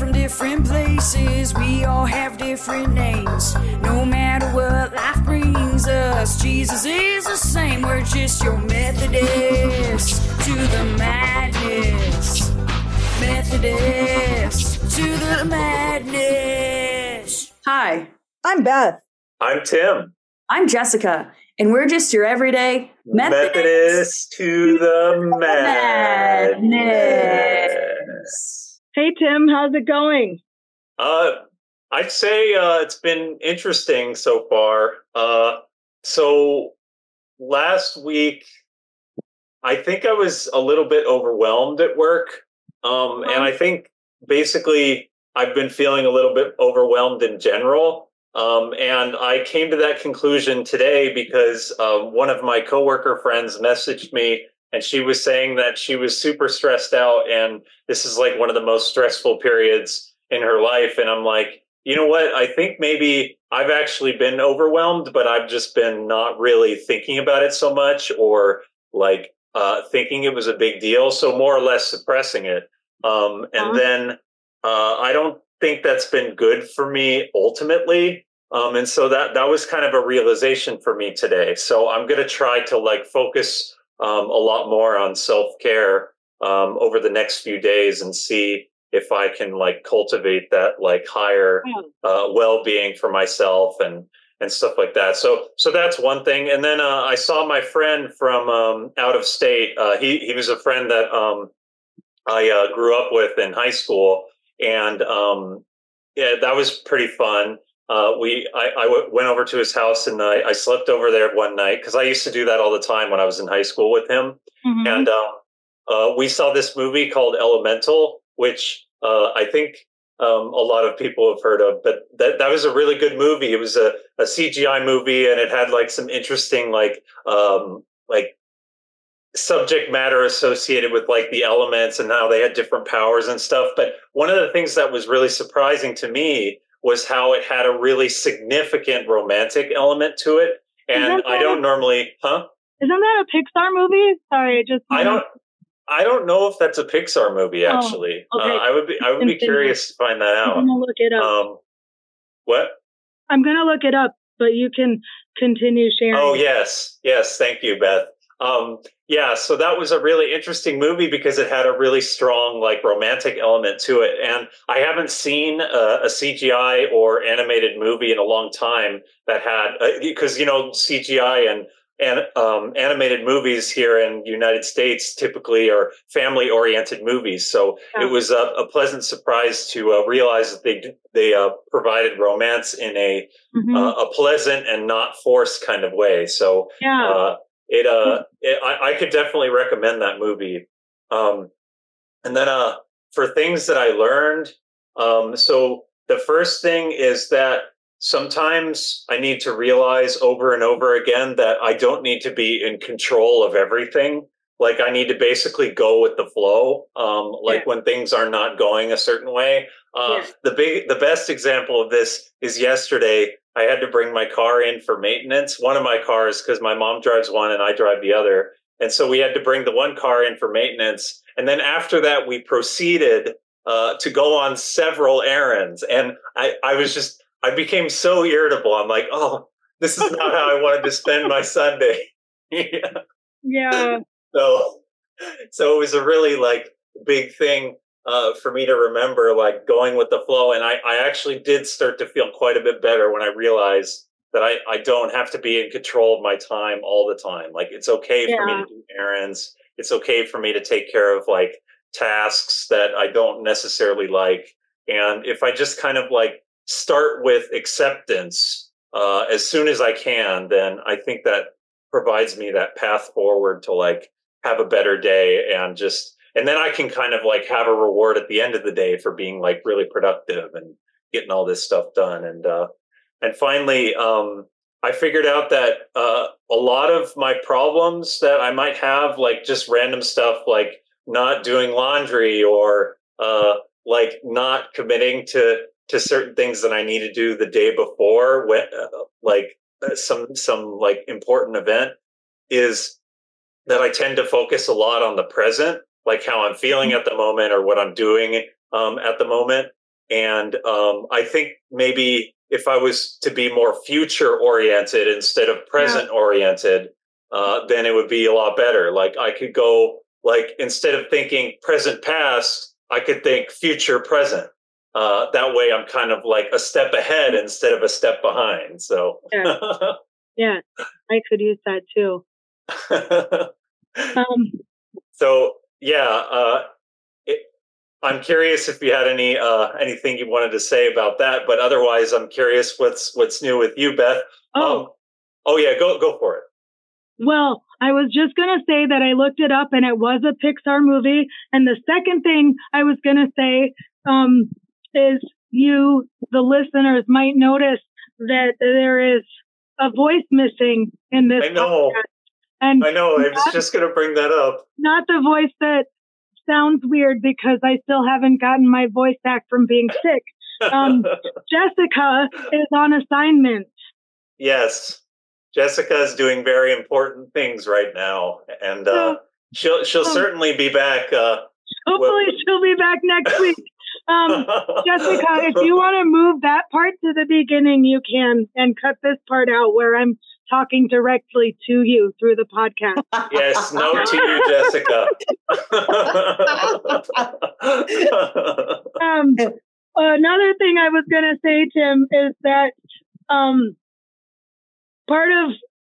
from different places, we all have different names. No matter what life brings us, Jesus is the same. We're just your Methodist to the madness. Methodist to the madness. Hi, I'm Beth. I'm Tim. I'm Jessica, and we're just your everyday Methodist, Methodist to the madness. Hey, Tim, how's it going? Uh, I'd say uh, it's been interesting so far. Uh, so last week, I think I was a little bit overwhelmed at work. Um, and I think basically I've been feeling a little bit overwhelmed in general. Um, and I came to that conclusion today because um, one of my coworker friends messaged me and she was saying that she was super stressed out and this is like one of the most stressful periods in her life. And I'm like, you know what? I think maybe I've actually been overwhelmed, but I've just been not really thinking about it so much or like uh, thinking it was a big deal. So more or less suppressing it. Um, and Uh-huh. then uh, I don't think that's been good for me ultimately. Um, and so that that was kind of a realization for me today. So I'm going to try to like focus um, a lot more on self care um, over the next few days and see if I can like cultivate that like higher uh, well being for myself and and stuff like that. So so that's one thing. And then uh, I saw my friend from um, out of state. Uh, he he was a friend that um, I uh, grew up with in high school, and um, yeah, that was pretty fun. Uh, we I, I w- went over to his house and I, I slept over there one night because I used to do that all the time when I was in high school with him. Mhm. And um, uh, we saw this movie called Elemental, which uh, I think um, a lot of people have heard of. But that that was a really good movie. It was a, a CGI movie, and it had like some interesting like um, like subject matter associated with like the elements and how they had different powers and stuff. But one of the things that was really surprising to me was how it had a really significant romantic element to it. And I don't a- normally, huh? Isn't that a Pixar movie? Sorry, I just I don't. I don't know if that's a Pixar movie. Oh, Actually, okay. uh, I would be. I would be curious to find that out. I'm gonna look it up. Um, what? I'm gonna look it up, but you can continue sharing. Oh yes, yes. Thank you, Beth. Um, yeah, so that was a really interesting movie because it had a really strong like romantic element to it, and I haven't seen a, a CGI or animated movie in a long time that had because you know CGI and and um, animated movies here in the United States typically are family oriented movies. So Yeah. it was a, a pleasant surprise to uh, realize that they they uh, provided romance in a Mhm. uh, a pleasant and not forced kind of way. So yeah. It uh, it, I, I could definitely recommend that movie. Um, and then uh, for things that I learned, um, so the first thing is that sometimes I need to realize over and over again that I don't need to be in control of everything. Like I need to basically go with the flow. Um, like Yeah. when things are not going a certain way. Uh, Yeah. The big, the best example of this is yesterday. I had to bring my car in for maintenance. One of my cars, because my mom drives one and I drive the other, and so we had to bring the one car in for maintenance. And then after that, we proceeded uh, to go on several errands. And I, I was just, I became so irritable. I'm like, oh, this is not how I wanted to spend my Sunday. yeah. yeah. So, so it was a really like big thing uh, for me to remember, like going with the flow. And I, I actually did start to feel quite a bit better when I realized that I, I don't have to be in control of my time all the time. Like it's okay for me to do errands. It's okay for me to take care of like tasks that I don't necessarily like. And if I just kind of like start with acceptance uh, as soon as I can, then I think that provides me that path forward to like have a better day and just and then I can kind of like have a reward at the end of the day for being like really productive and getting all this stuff done. And uh and finally um I figured out that uh a lot of my problems that I might have like just random stuff like not doing laundry or uh like not committing to to certain things that I need to do the day before when uh, like uh, some some like important event is that I tend to focus a lot on the present, like how I'm feeling at the moment or what I'm doing um, at the moment. and um, I think maybe if I was to be more future oriented instead of present oriented, uh, then it would be a lot better. Like I could go like instead of thinking present past, I could think future present. Uh, that way, I'm kind of like a step ahead instead of a step behind. So, Yeah. Yeah, I could use that too. Um, so yeah, uh, it, I'm curious if you had any uh, anything you wanted to say about that. But otherwise, I'm curious what's what's new with you, Beth. oh, Um, oh yeah, go go for it. Well, I was just going to say that I looked it up and it was a Pixar movie. And the second thing I was going to say um, is you, the listeners, might notice that there is a voice missing in this. I know. podcast. And I know. I was just going to bring that up. not the voice that sounds weird because I still haven't gotten my voice back from being sick. Um, Jessica is on assignment. yes, Jessica is doing very important things right now, and uh, So- she'll she'll so- certainly be back. Uh, Hopefully, she'll be back next week. Um, Jessica, if you want to move that part to the beginning, you can, and cut this part out where I'm talking directly to you through the podcast. yes, no to you, Jessica. Um, another thing I was going to say, Tim, is that um, part of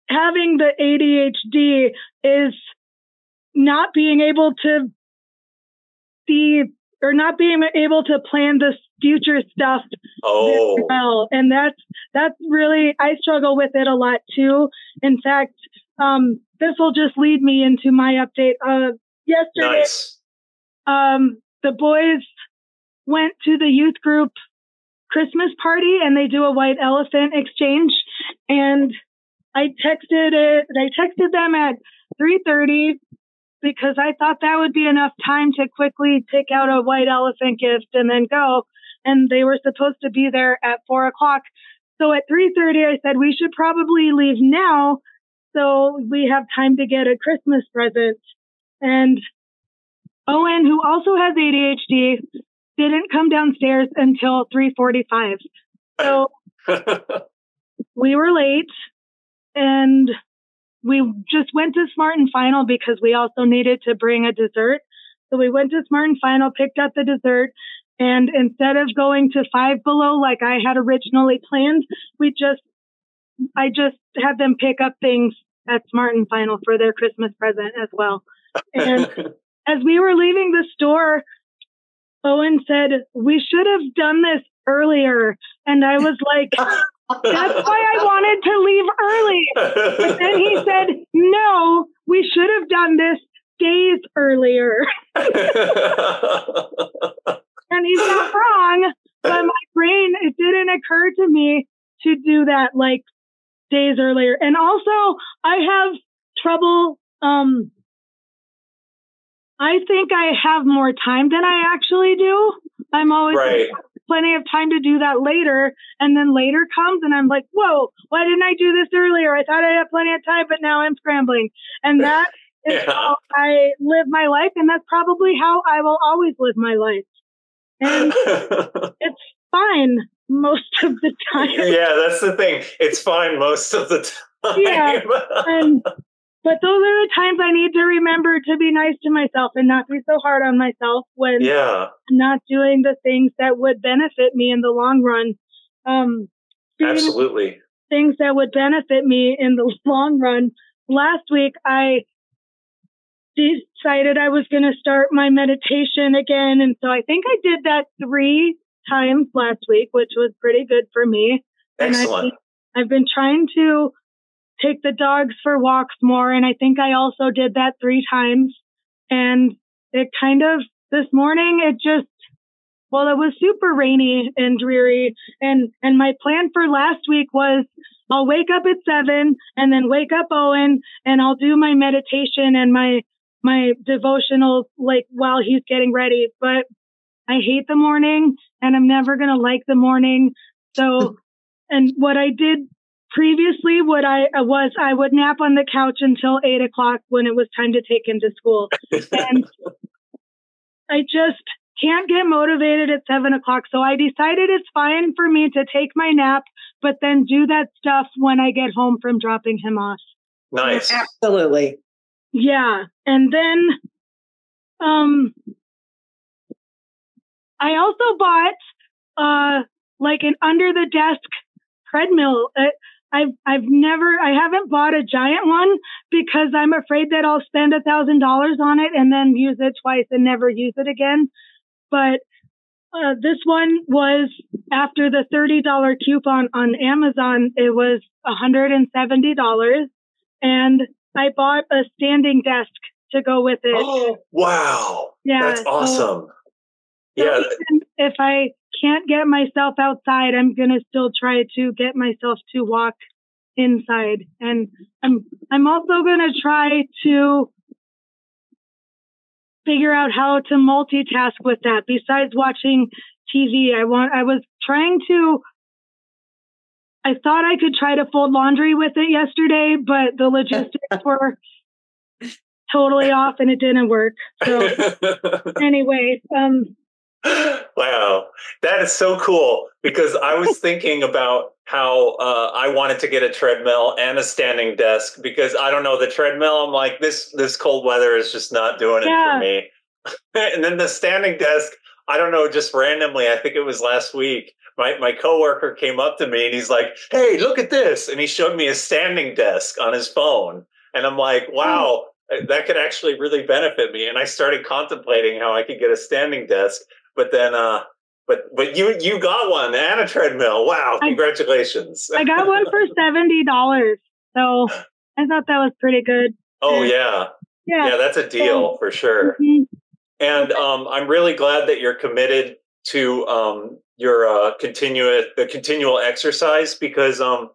having the ADHD is not being able to see or not being able to plan the future stuff oh, well. And that's that's really I struggle with it a lot too. In fact, um, this will just lead me into my update. Uh, yesterday, nice. um, the boys went to the youth group Christmas party and they do a white elephant exchange. And I texted it. I texted them at three thirty because I thought that would be enough time to quickly pick out a white elephant gift and then go. And they were supposed to be there at four o'clock. So at three thirty, I said we should probably leave now so we have time to get a Christmas present. And Owen, who also has ADHD, didn't come downstairs until 3:45. So we were late and we just went to Smart and Final because we also needed to bring a dessert. So we went to Smart and Final, picked up the dessert, and instead of going to Five Below like I had originally planned, we just I just had them pick up things at Smart and Final for their Christmas present as well. And as we were leaving the store, Owen said, We should have done this earlier. And I was like, That's why I wanted to leave early. But then he said, No, we should have done this days earlier. And he's not wrong. But my brain, it didn't occur to me to do that like days earlier. And also, I have trouble. Um, I think I have more time than I actually do. I'm always right. plenty of time to do that later. And then later comes and I'm like, whoa, why didn't I do this earlier? I thought I had plenty of time, but now I'm scrambling. And that is Yeah. how I live my life. And that's probably how I will always live my life. And it's fine most of the time. yeah, that's the thing. It's fine most of the time. Yeah. And, but those are the times I need to remember to be nice to myself and not be so hard on myself when yeah. I'm not doing the things that would benefit me in the long run. Um, Absolutely. things that would benefit me in the long run. Last week, I decided I was going to start my meditation again. And so I think I did that three times last week, which was pretty good for me. And I've Excellent. I've been trying to take the dogs for walks more. And I think I also did that three times. And it kind of, this morning, it just, well, it was super rainy and dreary. And, and my plan for last week was I'll wake up at seven and then wake up Owen and I'll do my meditation and my, my devotional like while he's getting ready. But I hate the morning and I'm never going to like the morning. So, and what I did previously, what I uh, was, I would nap on the couch until eight o'clock when it was time to take him to school. And I just, can't get motivated at seven o'clock. So I decided it's fine for me to take my nap, but then do that stuff when I get home from dropping him off. Nice. Absolutely. Yeah. And then um I also bought uh like an under the desk treadmill. Uh, I've I've never I haven't bought a giant one because I'm afraid that I'll spend a thousand dollars on it and then use it twice and never use it again. But uh, this one was after the thirty dollar coupon on Amazon. It was hundred and seventy dollars, and I bought a standing desk to go with it. Oh, wow. Yeah, That's awesome. so yeah. even if I can't get myself outside, I'm gonna still try to get myself to walk inside, and I'm I'm also gonna try to figure out how to multitask with that. Besides watching TV, I want I was trying to. I thought I could try to fold laundry with it yesterday, but the logistics were totally off and it didn't work. So anyway, um, wow, that is so cool because I was thinking about how uh, I wanted to get a treadmill and a standing desk because I don't know the treadmill. I'm like this this cold weather is just not doing it for me. and then the standing desk, I don't know, just randomly. I think it was last week. My my coworker came up to me and he's like, "Hey, look at this!" And he showed me a standing desk on his phone, and I'm like, "Wow." That could actually really benefit me, and I started contemplating how I could get a standing desk but then uh but but you you got one and a treadmill wow congratulations I got one for seventy dollars, so I thought that was pretty good. oh yeah Yeah. yeah that's a deal for sure Mhm. and um i'm really glad that you're committed to um your uh continuous the continual exercise because um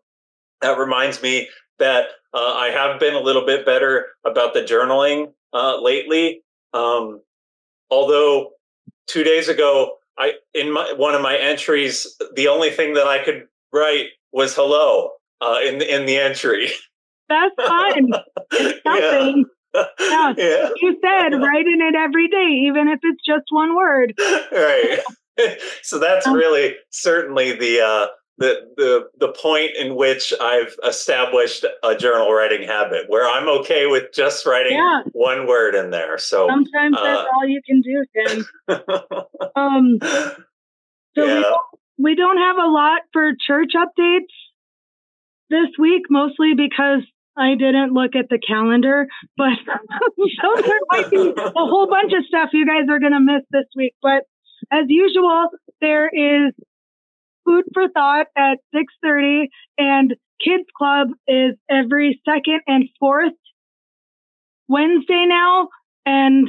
that reminds me that uh, i have been a little bit better about the journaling uh lately um although two days ago i in my one of my entries the only thing that i could write was hello uh in the in the entry That's fine. yeah Something. Yeah. yeah You said writing it every day, even if it's just one word. right so that's Um, really certainly the uh the the the point in which I've established a journal writing habit where I'm okay with just writing Yeah. one word in there. So Sometimes that's Uh, all you can do, Tim. Um, so we, don't, we don't have a lot for church updates this week, mostly because I didn't look at the calendar. But so there might be a whole bunch of stuff you guys are going to miss this week. But as usual, there is food for thought at 6.30 and kids club is every second and fourth wednesday now and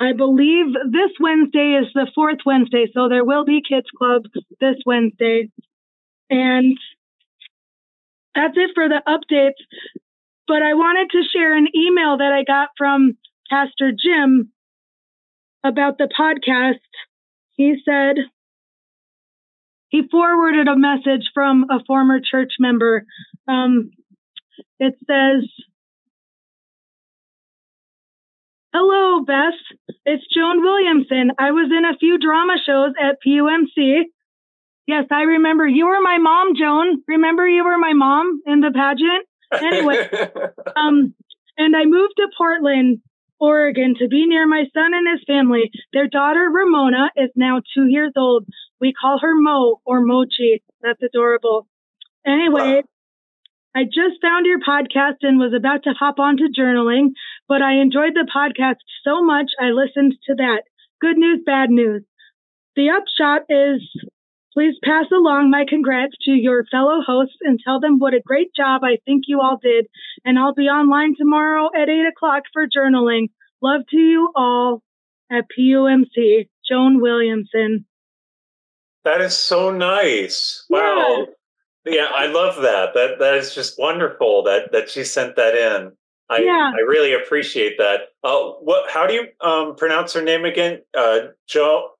i believe this wednesday is the fourth wednesday so there will be kids club this wednesday. And that's it for the updates but i wanted to share an email that i got from pastor jim about the podcast he said he forwarded a message from a former church member. Um, it says, Hello, Beth. It's Joan Williamson. I was in a few drama shows at PUMC. Yes, I remember. You were my mom, Joan. Remember you were my mom in the pageant? Anyway. Um, and I moved to Portland, Oregon to be near my son and his family. Their daughter, Ramona, is now two years old. We call her Mo or Mochi. That's adorable. Anyway, I just found your podcast and was about to hop onto journaling, but I enjoyed the podcast so much I listened to that. Good news, bad news. The upshot is please pass along my congrats to your fellow hosts and tell them what a great job I think you all did. And I'll be online tomorrow at 8 o'clock for journaling. Love to you all at PUMC. Joan Williamson. That is so nice. Wow. Yeah, I love that. That that is just wonderful that that she sent that in. I Yeah. I really appreciate that. Uh, what? How do you um pronounce her name again? Uh, Joe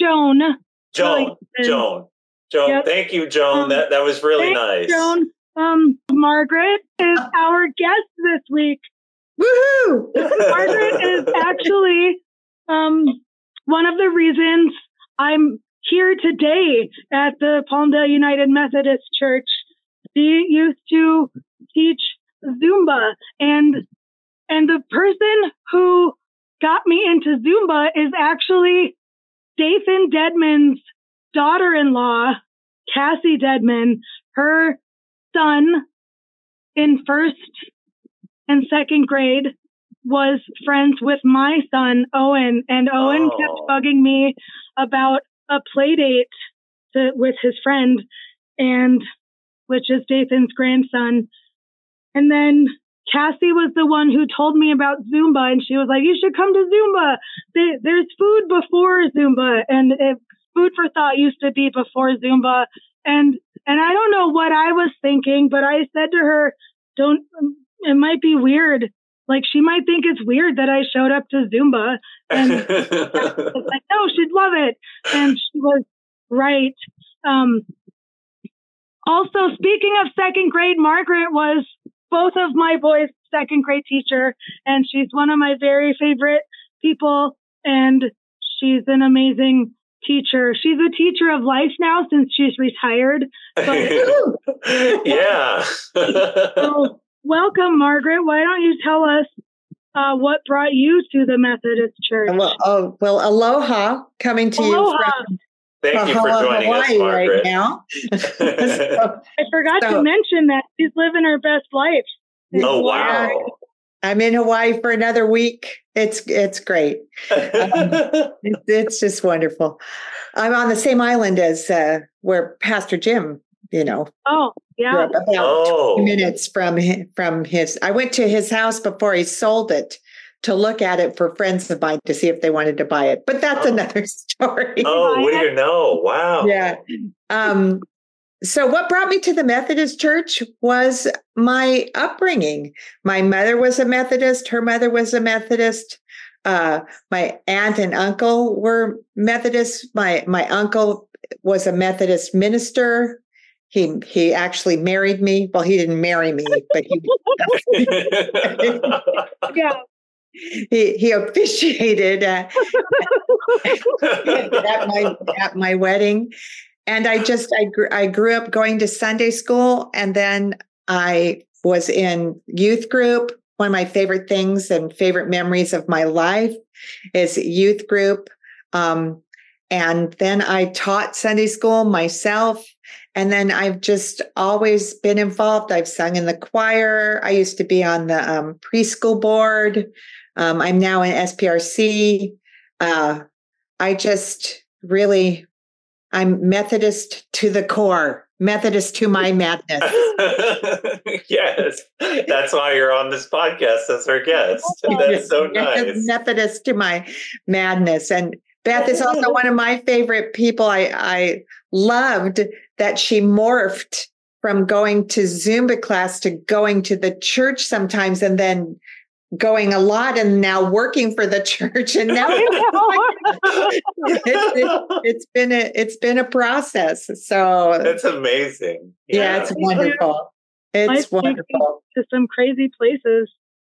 Joan. Joan Joan Joan. Yep. Thank you, Joan. Um, that that was really nice. Joan. Um, Margaret is our guest this week. Woohoo! Margaret is actually um, one of the reasons I'm here today at the Palmdale United Methodist Church. She used to teach Zumba and and the person who got me into Zumba is actually Dathan Deadman's daughter-in-law, Cassie Deadman. Her son in first and second grade was friends with my son Owen, and Owen Oh. kept bugging me about a play date to, with his friend, and which is Dathan's grandson. And then Cassie was the one who told me about Zumba, and she was like, "You should come to Zumba. There's food before Zumba, and food for thought used to be before Zumba." And and I don't know what I was thinking, but I said to her, "Don't. It might be weird. Like she might think it's weird that I showed up to Zumba." And I like, no, she'd love it. And she was right. Um, also, speaking of second grade, Margaret was both of my boys' second grade teacher, and she's one of my very favorite people, and she's an amazing teacher. She's a teacher of life now since she's retired. yeah. So, welcome, Margaret. Why don't you tell us uh, what brought you to the Methodist Church? Well, oh, well, aloha coming to Aloha. you from Thank you for Pahala, joining us, Hawaii right Margaret. now. So, I forgot So- to mention that she's living her best life. oh wow. I'm in Hawaii for another week. It's it's great. It's, it's just wonderful. I'm on the same island as uh, where Pastor Jim, you know, Oh, yeah. about oh. 20 minutes from hi- from his. I went to his house before he sold it to look at it for friends of mine to see if they wanted to buy it. But that's Oh. another story. Oh, what do you know? Wow. yeah. Um, so what brought me to the Methodist church was my upbringing. My mother was a Methodist, her mother was a Methodist. Uh, my aunt and uncle were Methodists. My my uncle was a Methodist minister. He he actually married me. Well, he didn't marry me, but he Yeah. he, he officiated uh, at my at my wedding. And i just i grew i grew up going to sunday school and then i was in youth group. One of my favorite things and favorite memories of my life is youth group um, and then i taught sunday school myself. And then i've just always been involved. I've sung in the choir. I used to be on the um, preschool board um, i'm now in sprc uh, I just really, I'm Methodist to the core, Methodist to my madness. yes. That's why you're on this podcast as our guest. That's so nice. Methodist to my madness. And Beth is also one of my favorite people. I, I loved that she morphed from going to Zumba class to going to the church sometimes and then going a lot and now working for the church and now it's, it, it's been a it's been a process. So That's amazing. yeah, it's wonderful. It's Life wonderful. to some crazy places.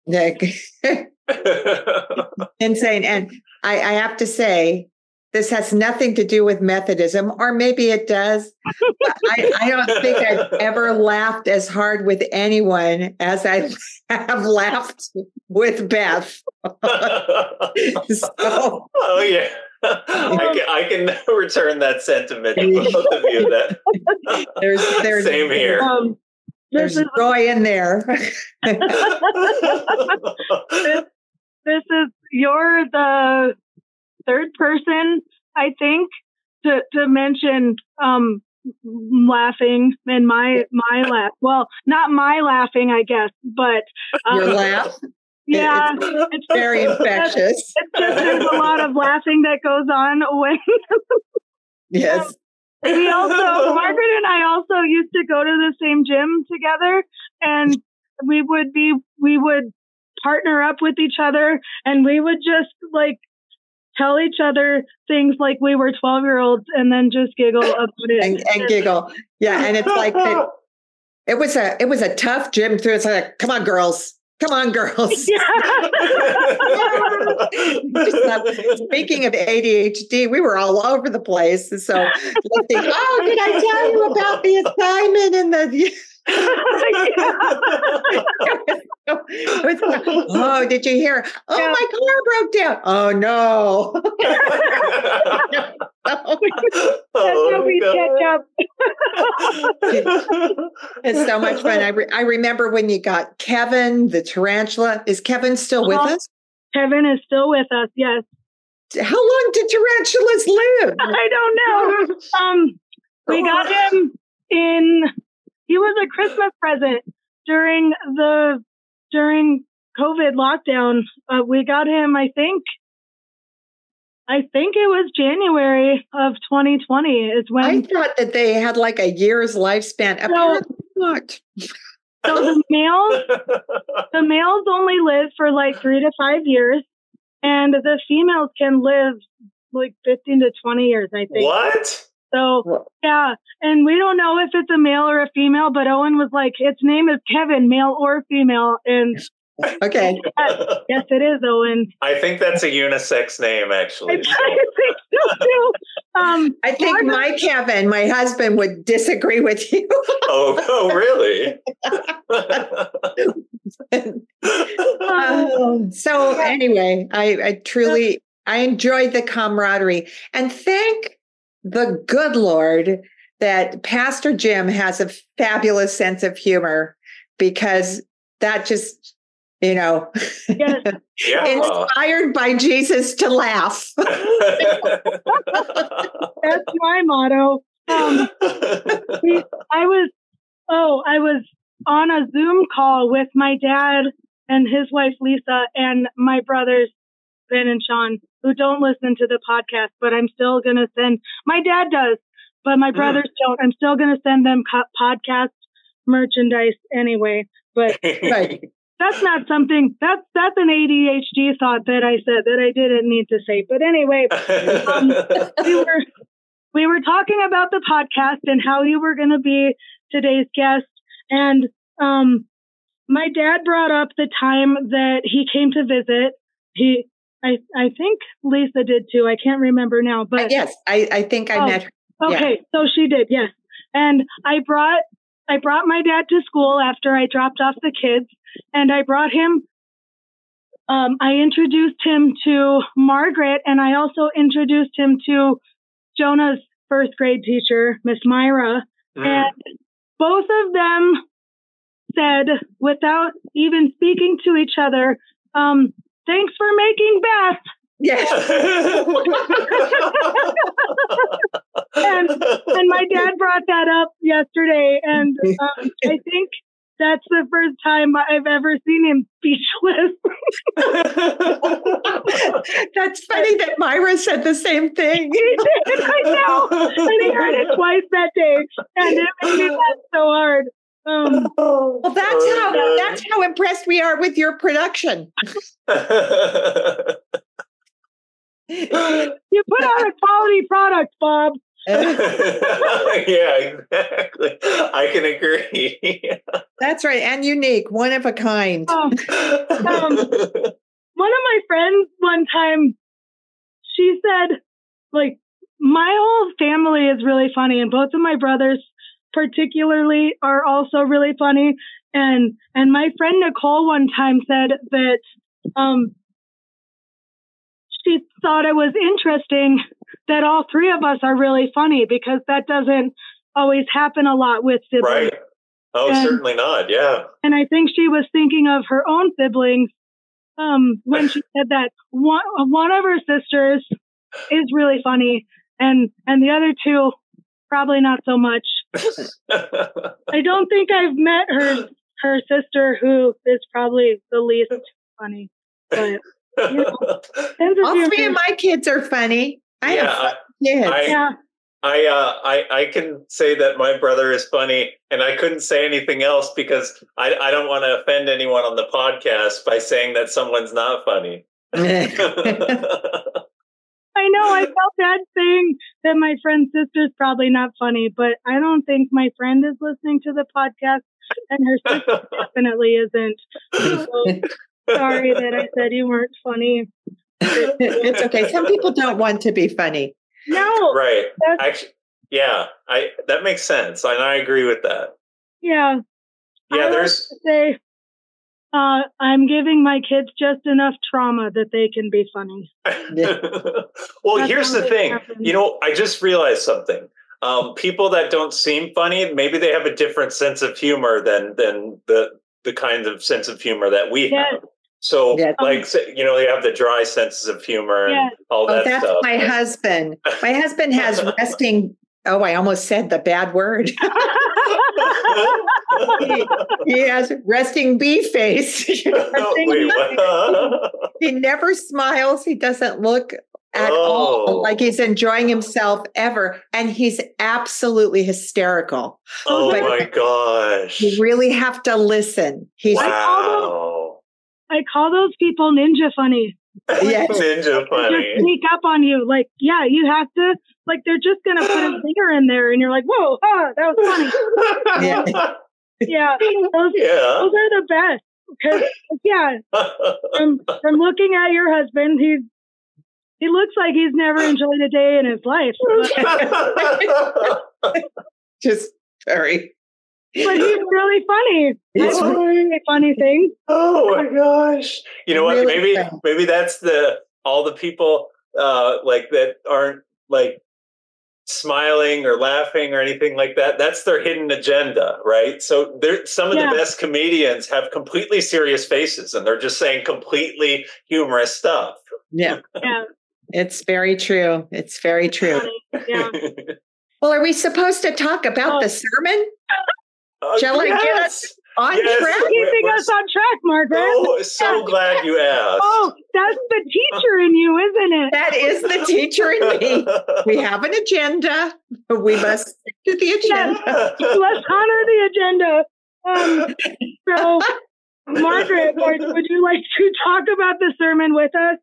Nick. Insane. And I, I have to say, this has nothing to do with Methodism, or maybe it does. I, I don't think I've ever laughed as hard with anyone as I have laughed with Beth. So- oh yeah. I can, I can return that sentiment to both of you. That There's there's same here. Um, this There's is joy in there. this is you're the third person I think to to mention um laughing and my my laugh. Well, not my laughing, I guess, but um, Your laugh. Yeah, It's it's very just- infectious. It's just there's a lot of laughing that goes on when Yes. we also Margaret and I also used to go to the same gym together and we would be we would partner up with each other and we would just like tell each other things like we were 12 year olds and then just giggle about it. And, and giggle. Yeah. And it's like it, it was a it was a tough gym through. It's like, come on, girls. Come on, girls. Speaking of ADHD, we were all over the place. So, think, oh, did I tell you about the assignment and the? Oh, did you hear? Oh, yeah. my car broke down. Oh no. oh, no. it's so much fun. I, re- I remember when you got Kevin, the tarantula. Is Kevin still with uh-huh. us? Kevin is still with us, yes. How long did tarantulas live? I don't know. Um, we got him in he was a Christmas present during the during COVID lockdown. Uh, we got him, I think. I think it was January of 2020 is when I thought that they had like a year's lifespan. So, Apparently not. So the males, the males only live for like three to five years, and the females can live like 15 to 20 years. I think. What? So yeah, and we don't know if it's a male or a female, but Owen was like, its name is Kevin, male or female, and okay, yes, yes, it is Owen. I think that's a unisex name, actually. I, I think so too. Um, I think my Kevin, my husband, would disagree with you. oh, oh, really? um, so anyway, I, I truly I enjoyed the camaraderie, and thank the good Lord that Pastor Jim has a fabulous sense of humor because that just, you know, yes. yeah. inspired by Jesus to laugh. That's my motto. Um, I was, oh, I was on a Zoom call with my dad and his wife Lisa and my brothers Ben and Sean who don't listen to the podcast, but I'm still going to send, my dad does, but my mm. brothers mm. don't. I'm still going to send them co- podcast merchandise anyway. But that's not something that's that's an ADHD thought that I said that I didn't need to say. But anyway, um, we were we were talking about the podcast and how you were going to be today's guest, and um, my dad brought up the time that he came to visit. He I, I think Lisa did too. I can't remember now, but yes, I, I think I oh, met her. Okay, so she did, yes. And I brought I brought my dad to school after I dropped off the kids, and I brought him. Um, I introduced him to Margaret, and I also introduced him to Jonah's first grade teacher, Miss Myra, mm. and both of them said, without even speaking to each other, um, Thanks for making Beth. Yes. and, and my dad brought that up yesterday, and um, I think that's the first time I've ever seen him speechless. that's funny that Myra said the same thing. he did, I know. And he heard it twice that day. And it made me laugh so hard. Um, well, that's how that's how impressed we are with your production. you put out a quality product, Bob. yeah, exactly. I can agree. That's right, and unique, one of a kind. Um, um, one of my friends one time, she said, like, my whole family is really funny, and both of my brothers particularly are also really funny. And and my friend Nicole one time said that um, she thought it was interesting that all three of us are really funny because that doesn't always happen a lot with siblings. Right. Oh, and, certainly not. Yeah. And I think she was thinking of her own siblings um, when she said that one one of her sisters is really funny, and and the other two probably not so much. I don't think I've met her her sister, who is probably the least funny. But you know, all three of my kids are funny. I yeah, have kids. I, yeah. I, uh, I I can say that my brother is funny, and I couldn't say anything else because I, I don't want to offend anyone on the podcast by saying that someone's not funny. I know I felt bad saying that my friend's sister's probably not funny, but I don't think my friend is listening to the podcast and her sister definitely isn't. So sorry that I said you weren't funny. it's okay. Some people don't want to be funny. No. right. Actually, yeah, I that makes sense, and I agree with that. Yeah. I Yeah, like there's to say uh, I'm giving my kids just enough trauma that they can be funny. well, That's here's the thing. happens. You know, I just realized something. Um, people that don't seem funny, maybe they have a different sense of humor than than the the kind of sense of humor that we Yes. have. So, Yes. like, you know, they have the dry senses of humor and Yes. all Oh, that that's stuff. my husband. My husband has resting. Oh, I almost said the bad word. he has resting bee face. Wait, what? he never smiles. He doesn't look at Oh. all like he's enjoying himself ever. And he's absolutely hysterical. oh But- my gosh! You really have to listen. He's Wow! I call those people ninja funny. Yes. Ninja They just sneak up on you. Like, yeah, you have to, like, they're just going to put a finger in there and you're like, whoa, ah, that was funny. Yeah. Yeah. Those, yeah. those are the best. Because, yeah, from, from looking at your husband, he's, he looks like he's never enjoyed a day in his life. Just very. But he's really funny. He's I like funny things. oh my gosh! You know what? Really maybe funny. maybe that's the all the people uh, like that aren't like smiling or laughing or anything like that. That's their hidden agenda, right? So there, some of Yeah. the best comedians have completely serious faces, and they're just saying completely humorous stuff. Yeah, Yeah. it's very true. It's very true. Yeah. Well, are we supposed to talk about Oh. the sermon Oh, Shall I get yes. on Yes. track? Keeping we're us on track, Margaret. So so glad you asked. Oh, that's the teacher in you, isn't it? That is the teacher in me. We have an agenda. We must stick to the agenda. Let's honor the agenda. Um, so, Margaret, would, would you like to talk about the sermon with us?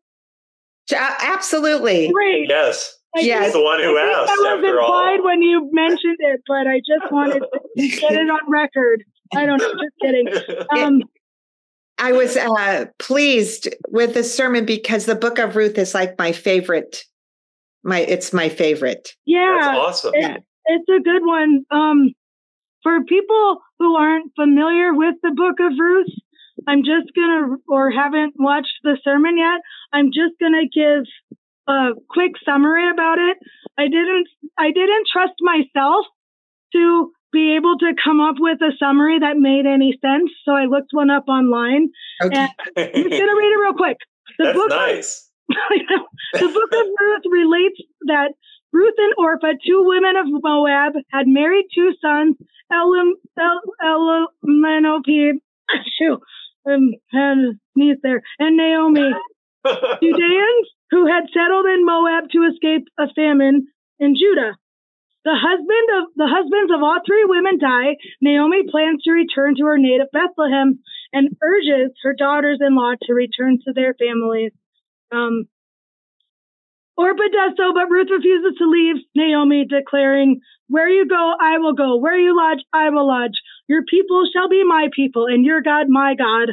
Absolutely. Great. yes, I Yes. she's the one who think asked. that was After all, implied when you mentioned it, but I just wanted to get it on record. I don't know, just kidding. Um, I was uh, pleased with the sermon because the book of Ruth is like my favorite. My it's my favorite. That's yeah, awesome. Yeah. it's a good one. Um, for people who aren't familiar with the book of Ruth, I'm just gonna, or haven't watched the sermon yet, I'm just gonna give a quick summary about it. I didn't, I didn't trust myself to be able to come up with a summary that made any sense, so I looked one up online. Okay. And I'm just gonna read it real quick. The That's book of nice. the book of Ruth relates that Ruth and Orpah, two women of Moab, had married two sons, Elam, El, shoot, um, had a sneeze there, and Naomi, Judeans who had settled in Moab to escape a famine in Judah. The husband of the husbands of all three women die. Naomi plans to return to her native Bethlehem and urges her daughters-in-law to return to their families. Um, Orpah does so, but Ruth refuses to leave Naomi, declaring, Where you go, I will go. Where you lodge, I will lodge. Your people shall be my people, and your God, my God.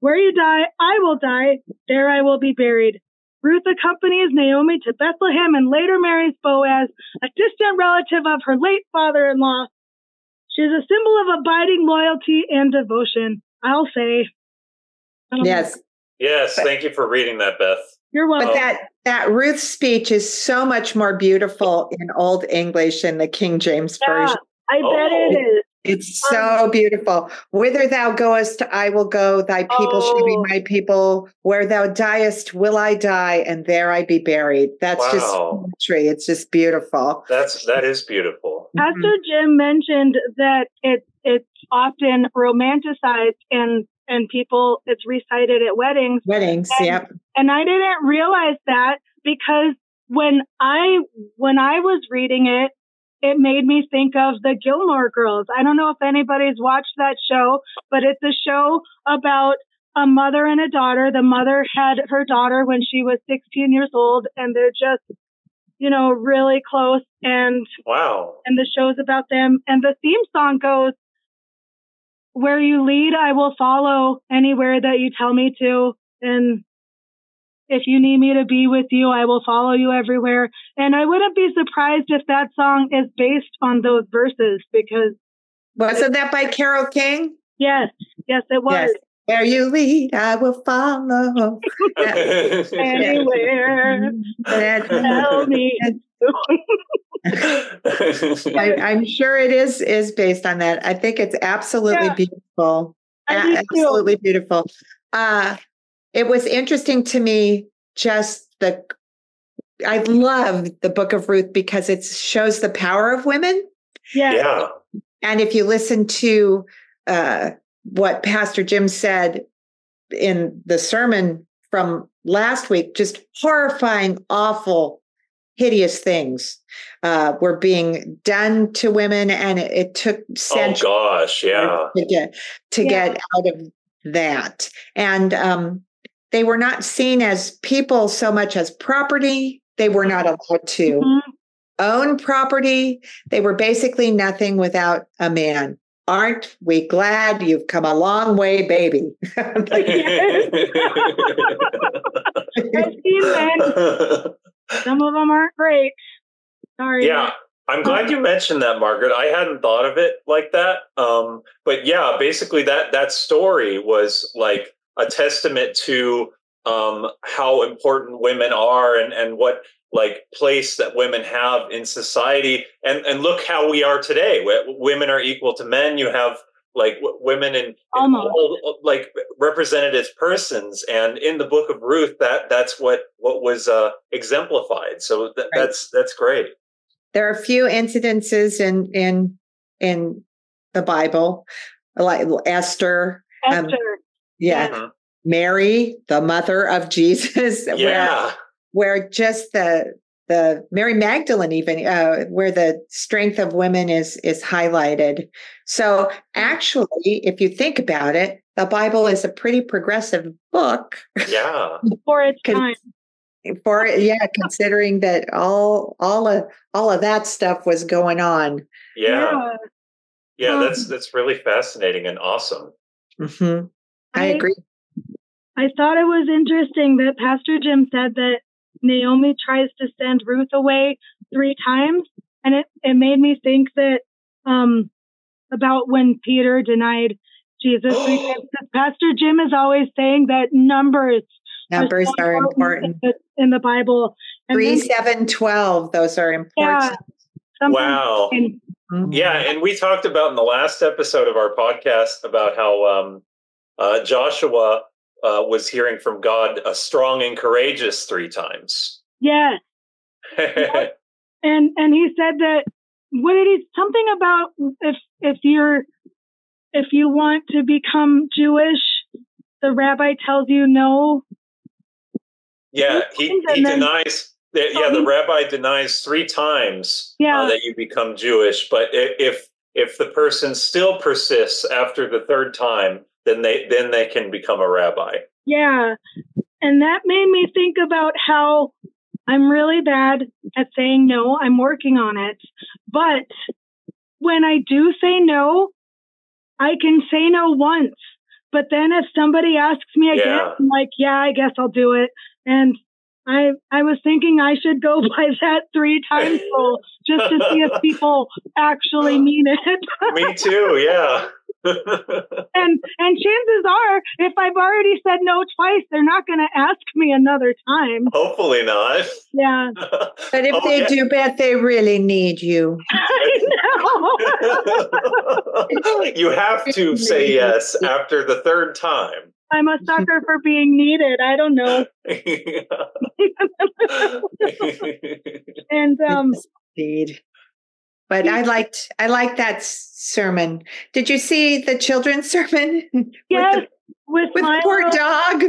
Where you die, I will die. There I will be buried. Ruth accompanies Naomi to Bethlehem and later marries Boaz, a distant relative of her late father in law. She is a symbol of abiding loyalty and devotion, I'll say. I don't know. Yes, yes, thank you for reading that, Beth. You're welcome. but that that Ruth speech is so much more beautiful in Old English than the King James Yeah, version. I bet Oh. it is. It's um, so beautiful. Whither thou goest, I will go. Thy people shall be Oh. my people. Where thou diest, will I die, and there I be buried. That's just Wow. poetry. It's just beautiful. That's that is beautiful. Pastor mm-hmm. Jim mentioned that it it's often romanticized and and people it's recited at weddings Weddings, And- yep. and I didn't realize that because when I when I was reading it it made me think of the Gilmore Girls. I don't know if anybody's watched that show, but it's a show about a mother and a daughter. The mother had her daughter when she was 16 years old, and they're just, you know, really close. And Wow. and the show's about them. And the theme song goes, "Where you lead, I will follow. Anywhere that you tell me to." And if you need me to be with you, I will follow you everywhere. And I wouldn't be surprised if that song is based on those verses because Wasn't that by Carole King? yes, yes, it was. Yes. Where you lead, I will follow. Anywhere, tell me. I, I'm sure it is is based on that. I think it's absolutely Yeah. beautiful. I A- do too. absolutely beautiful. Uh, it was interesting to me just the I love the book of Ruth because it shows the power of women. Yes. yeah. And if you listen to uh, what Pastor Jim said in the sermon from last week, just horrifying, awful, hideous things uh, were being done to women, and it, it took Oh gosh, yeah. to get to Yeah. get out of that. And um, they were not seen as people so much as property. They were not allowed to Mhm. own property. They were basically nothing without a man. Aren't we glad you've come a long way, baby? I've seen men. Some of them aren't great. Sorry. yeah. I'm glad you mentioned that, Margaret. I hadn't thought of it like that. Um, but yeah, basically that that story was like a testament to um, how important women are and, and what like place that women have in society. And and look how we are today. Women are equal to men. You have like w- women in, in Almost. all, like represented as persons. And in the Book of Ruth, that that's what what was uh, exemplified. So th- Right. that's that's great. there are a few incidences in in in the Bible, like Esther, um, Esther. Yeah, Mhm. Mary, the mother of Jesus, where Yeah. where just the the Mary Magdalene even uh, where the strength of women is is highlighted. So actually, if you think about it, the Bible is a pretty progressive book Yeah. for its Con- time. for yeah, considering that all all of all of that stuff was going on. Yeah. Yeah. Um, That's that's really fascinating and awesome. Mhm. I agree. I thought it was interesting that Pastor Jim said that Naomi tries to send Ruth away three times, and it, it made me think that um, about when Peter denied Jesus three times. 'Cause Pastor Jim is always saying that numbers Numbers so are important. in the, in the Bible. And Three, then seven, twelve. Those are important. sometimes Wow. in- Mhm. Yeah, and we talked about in the last episode of our podcast about how um, uh, Joshua uh, was hearing from God a strong and courageous three times. yes, and and he said that what did he something about if if you're if you want to become Jewish, the rabbi tells you no. yeah, he, he then- denies. that- Yeah, the rabbi denies three times uh, Yeah. that you become Jewish, but if if the person still persists after the third time, then they then they can become a rabbi. Yeah, and that made me think about how I'm really bad at saying no. I'm working on it, but when I do say no, I can say no once. But then if somebody asks me again, Yeah. I'm like, yeah, I guess I'll do it. And I I was thinking I should go by that three times rule just to see if people actually mean it. Me too. Yeah. And and chances are, if I've already said no twice, they're not going to ask me another time. Hopefully not. Yeah, But if Oh, they do, bet they really need you. I know. you have to say yes after the third time. I'm a sucker for being needed. I don't know. and um, Indeed. But I liked I liked that sermon. Did you see the children's sermon with yes, the, with, with my the poor dog?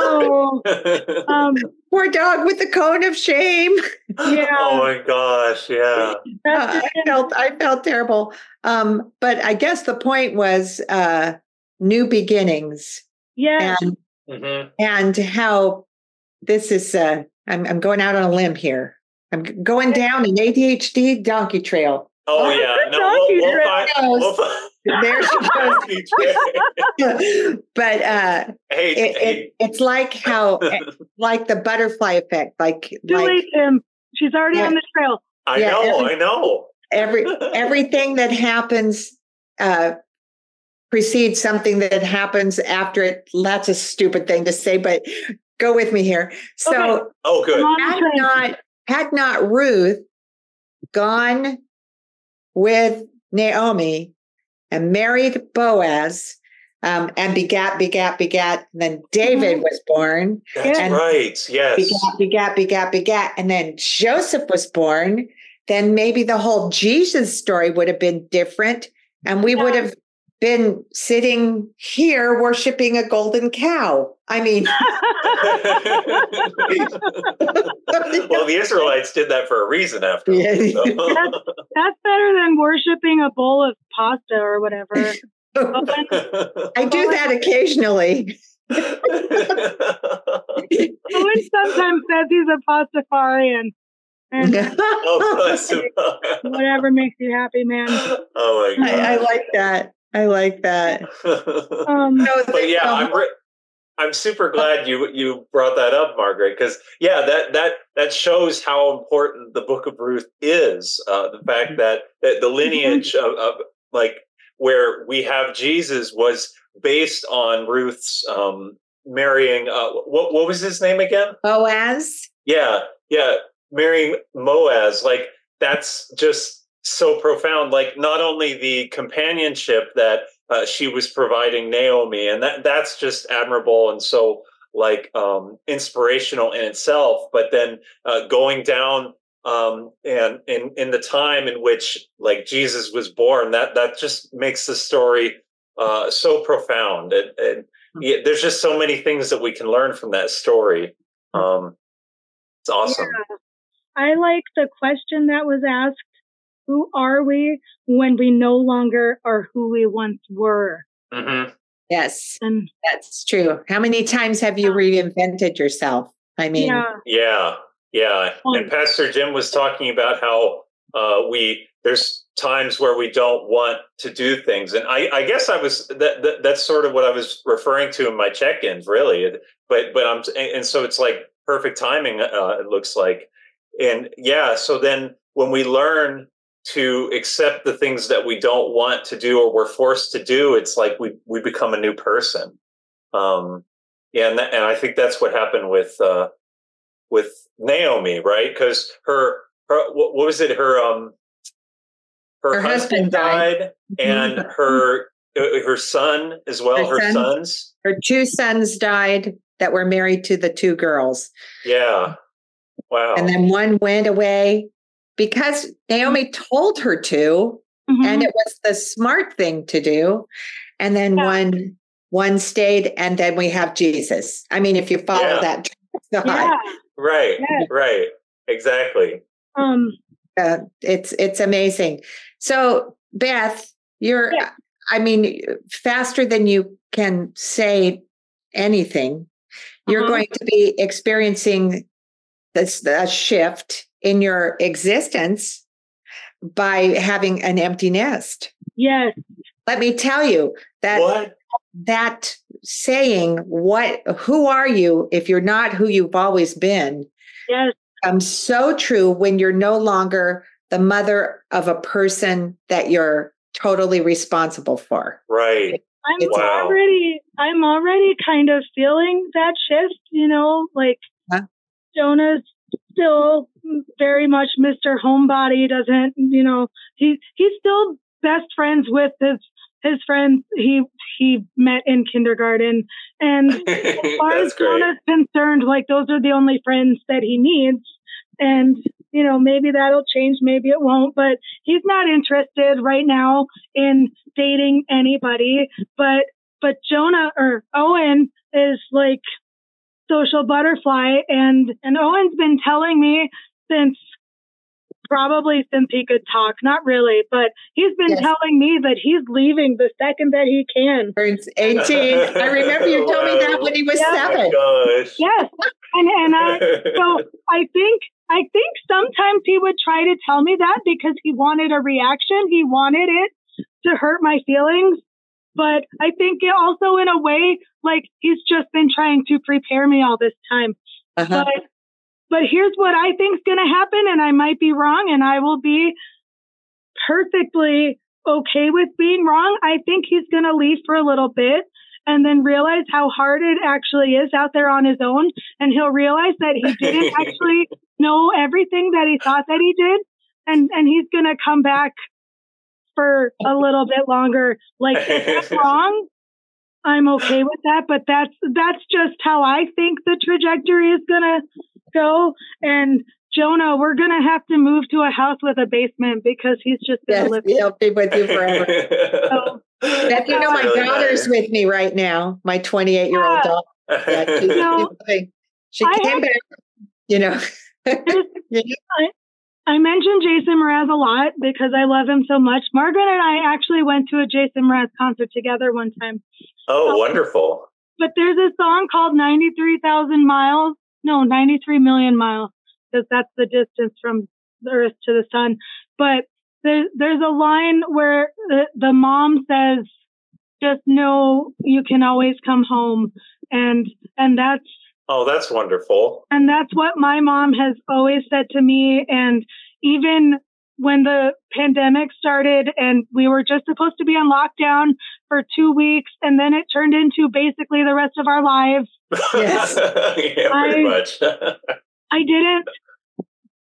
no, um, Poor dog with the cone of shame. Yeah. Oh my gosh, yeah. Uh, I felt I felt terrible. Um, but I guess the point was uh, new beginnings. Yeah. and Mhm. and how this is uh I'm I'm going out on a limb here. I'm going down an ADHD donkey trail. Oh Oh, yeah, no, donkey we'll, we'll find, we'll find- There she goes. but uh hey, it, hey, it, it's like how like the butterfly effect, like Too like late, Tim. She's already Yeah. on the trail. I yeah, know, every- I know. every everything that happens uh precedes something that happens after it. That's a stupid thing to say, but go with me here. So Okay. Oh, good. I'm on the had train. not had not Ruth gone with Naomi and married Boaz um, and begat, begat, begat, and then David was born, That's And- right. Yes. begat, begat, begat, begat, and then Joseph was born, then maybe the whole Jesus story would have been different, and we would have been sitting here worshiping a golden cow. I mean, well, the Israelites did that for a reason, after all. Yeah. so. That's better than worshiping a bowl of pasta or whatever. I do that occasionally. Owen sometimes says he's a pastafarian. And oh, whatever makes you happy, man. oh my god. I, I like that. I like that. Um, No, but yeah, I'm re- I'm super glad you you brought that up, Margaret, because yeah, that that that shows how important the Book of Ruth is. Uh, the fact that, that the lineage of, of like where we have Jesus was based on Ruth's um, marrying. Uh, what what was his name again? Boaz. Yeah, yeah, marrying Boaz. Like that's just so profound. Like not only the companionship that uh, she was providing Naomi, and that that's just admirable and so like um, inspirational in itself. But then uh, going down um, and in in the time in which like Jesus was born, that that just makes the story uh, so profound. And, and yeah, there's just so many things that we can learn from that story. Um, it's awesome. I like the question that was asked Who are we when we no longer are who we once were? hmm Yes, And that's true. How many times have you reinvented yourself? I mean, yeah, Yeah, yeah. Um, And Pastor Jim was talking about how uh, we there's times where we don't want to do things, and I, I guess I was that, that that's sort of what I was referring to in my check-ins, really. But but I'm and so it's like perfect timing. Uh, it looks like, and yeah. So then when we learn to accept the things that we don't want to do or we're forced to do, it's like we we become a new person. Um, yeah, and that, and I think that's what happened with uh, with Naomi, right? Because her her what, what was it? Her um her, Her husband, husband died. died, and her uh, her son as well. Her Her, son. sons, her two sons died that were married to the two girls. yeah. Wow. And then one went away because Naomi told her to, Mhm. and it was the smart thing to do. And then Yeah. one one stayed, and then we have Jesus. I mean, if you follow Yeah. that yeah. right. Yes. Right. Exactly. Um, uh, it's it's amazing. So Beth, you're Yeah. I mean, faster than you can say anything, you're Uh-huh. going to be experiencing this a shift in your existence by having an empty nest. yes. Let me tell you that what? that saying, what who are you if you're not who you've always been? Yes. becomes so true when you're no longer the mother of a person that you're totally responsible for. Right. I'm It's- Wow. already I'm already kind of feeling that shift, you know, like Huh? Jonah's still very much Mr. Homebody, doesn't you know, he he's still best friends with his his friends he he met in kindergarten. And as far as. Jonah's concerned, like those are the only friends that he needs. And, you know, maybe that'll change, maybe it won't, but he's not interested right now in dating anybody. But but Jonah or Owen is like social butterfly and and Owen's been telling me since probably since he could talk. Not really, but he's been Yes. telling me that he's leaving the second that he can. Turns 18. I remember you told me that when he was Yeah. Oh seven. gosh. Yes, and and I so I think I think sometimes he would try to tell me that because he wanted a reaction. He wanted it to hurt my feelings. But I think it also in a way, like he's just been trying to prepare me all this time. Uh-huh. But but here's what I think's gonna happen, and I might be wrong, and I will be perfectly okay with being wrong. I think he's gonna leave for a little bit and then realize how hard it actually is out there on his own. And he'll realize that he didn't actually know everything that he thought that he did. And, and he's going to come back for a little bit longer. Like, if I'm wrong, I'm okay with that. But that's, that's just how I think the trajectory is going to go. And Jonah, we're going to have to move to a house with a basement because he's just going Yes, to live. he'll be with you forever. So, And you know, my really daughter's nice. with me right now. My 28 year old Yeah. daughter. Yeah, she's No. living. she I came have- back. You know, There's- I, I mentioned Jason Mraz a lot because I love him so much. Margaret and I actually went to a Jason Mraz concert together one time. oh, wonderful. But there's a song called 93,000 miles. No, 93 million miles because that's the distance from the earth to the sun. But there's, there's a line where the, the mom says, just know you can always come home. And, and that's, Oh, that's wonderful. and that's what my mom has always said to me. And even when the pandemic started and we were just supposed to be on lockdown for two weeks, and then it turned into basically the rest of our lives, Yes. yeah, pretty I- much. I didn't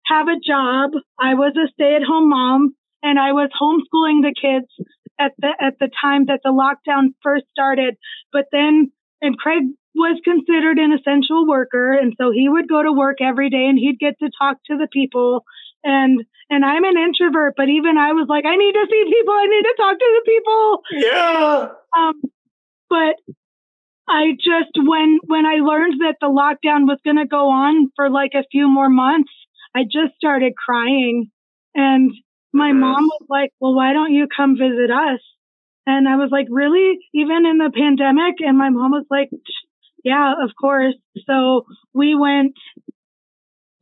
have a job. I was a stay at home mom and I was homeschooling the kids at the, at the time that the lockdown first started. But then, and Craig was considered an essential worker. And so he would go to work every day and he'd get to talk to the people. And, and I'm an introvert, but even I was like, I need to see people. I need to talk to the people. yeah. Um, but I just when when I learned that the lockdown was going to go on for like a few more months, I just started crying, and my Mhm. mom was like, "Well, why don't you come visit us?" And I was like, "Really? Even in the pandemic?" And my mom was like, "Yeah, of course." So we went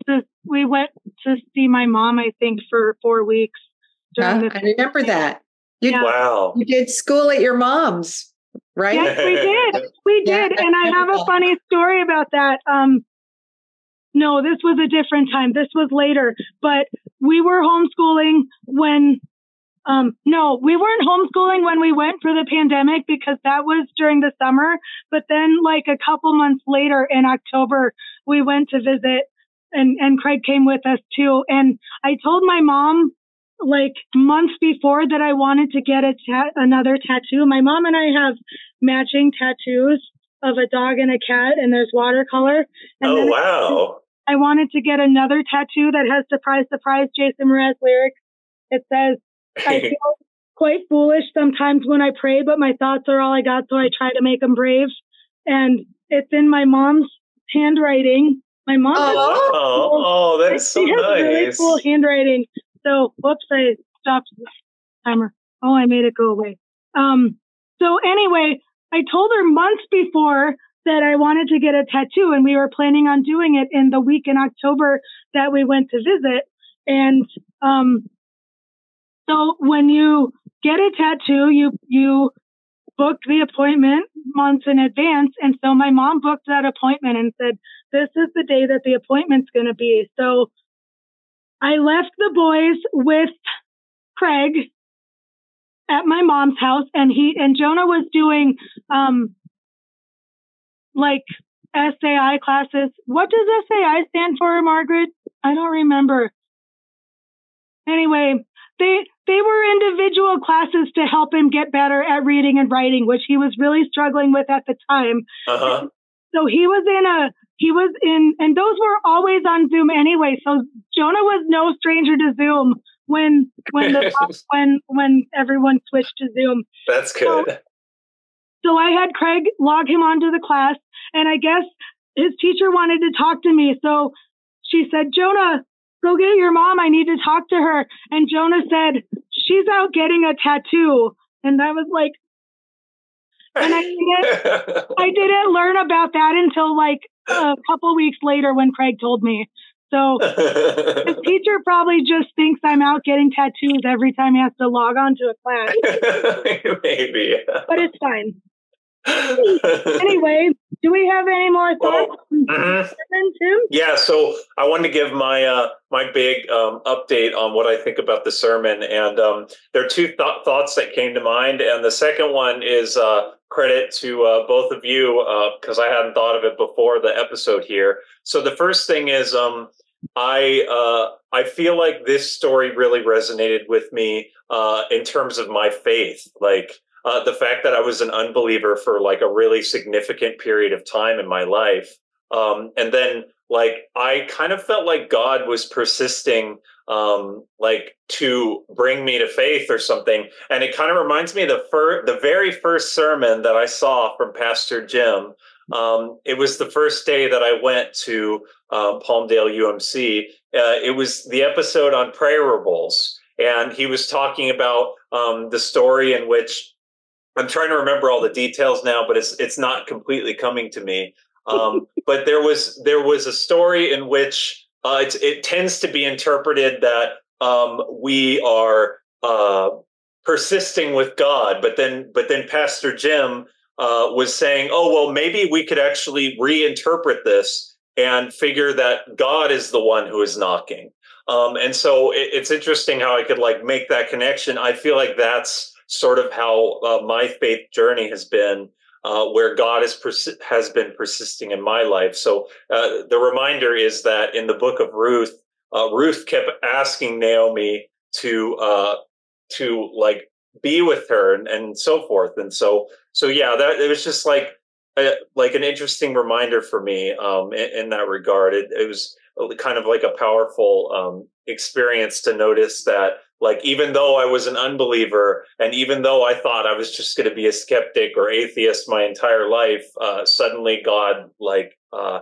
to we went to see my mom. I think for four weeks. Huh? during the I remember that. You, Yeah. Wow. you did school at your mom's, right? Yes, we did. We did. I and I have a funny story about that. Um, no, this was a different time. This was later, but we were homeschooling when, um, no, we weren't homeschooling when we went for the pandemic because that was during the summer. But then like a couple months later in October, we went to visit and, and Craig came with us too. And I told my mom like months before that I wanted to get a ta- another tattoo. My mom and I have matching tattoos of a dog and a cat, and there's watercolor. And Oh, wow. I wanted to get another tattoo that has "Surprise, Surprise" Jason Mraz lyrics. It says, "I feel quite foolish sometimes when I pray, but my thoughts are all I got, so I try to make them brave." And it's in my mom's handwriting. My mom. has oh, oh, that is so she has really cool handwriting. So, whoops, I stopped the timer. Oh, I made it go away. Um, so anyway, I told her months before that I wanted to get a tattoo and we were planning on doing it in the week in October that we went to visit. And, um, so when you get a tattoo, you, you book the appointment months in advance. And so my mom booked that appointment and said, this is the day that the appointment's going to be. So I left the boys with Craig at my mom's house and he and Jonah was doing um like SAI classes. What does SAI stand for, Margaret? I don't remember. Anyway, they they were individual classes to help him get better at reading and writing, which he was really struggling with at the time. Uh-huh. So he was in a he was in and those were always on Zoom anyway. So Jonah was no stranger to Zoom when when the when when everyone switched to Zoom. That's good. So I had Craig log him onto the class and I guess his teacher wanted to talk to me. So she said, Jonah, go get your mom. I need to talk to her. And Jonah said, she's out getting a tattoo. And I was like, and I didn't, I didn't learn about that until like a couple weeks later when Craig told me. So the teacher probably just thinks I'm out getting tattoos every time he has to log on to a class. Maybe. But it's fine. anyway, do we have any more thoughts? Mhm. Yeah, so I wanted to give my uh, my big um, update on what I think about the sermon, and um, there are two th- thoughts that came to mind, and the second one is uh, credit to uh, both of you because I hadn't thought of it before the episode here. So the first thing is um, I uh, I feel like this story really resonated with me uh, in terms of my faith, like. Uh, the fact that I was an unbeliever for like a really significant period of time in my life, um, and then like I kind of felt like God was persisting, um, like to bring me to faith or something. And it kind of reminds me of the fir- the very first sermon that I saw from Pastor Jim. Um, it was the first day that I went to uh, Palmdale UMC. Uh, it was the episode on prayerables, and he was talking about um, the story in which I'm trying to remember all the details now, but it's it's not completely coming to me. Um, but there was there was a story in which uh, it, it tends to be interpreted that um, we are uh, persisting with God, but then but then Pastor Jim uh, was saying, "Oh well, maybe we could actually reinterpret this and figure that God is the one who is knocking." Um, and so it, it's interesting how I could like make that connection. I feel like that's sort of how uh, my faith journey has been, uh, where God is persi- has been persisting in my life. So uh, the reminder is that in the book of Ruth, uh, Ruth kept asking Naomi to uh, to like be with her and, and so forth. And so so yeah, that it was just like a, like an interesting reminder for me um, in, in that regard. It, it was kind of like a powerful um, experience to notice that like even though i was an unbeliever and even though i thought i was just going to be a skeptic or atheist my entire life uh, suddenly god like uh,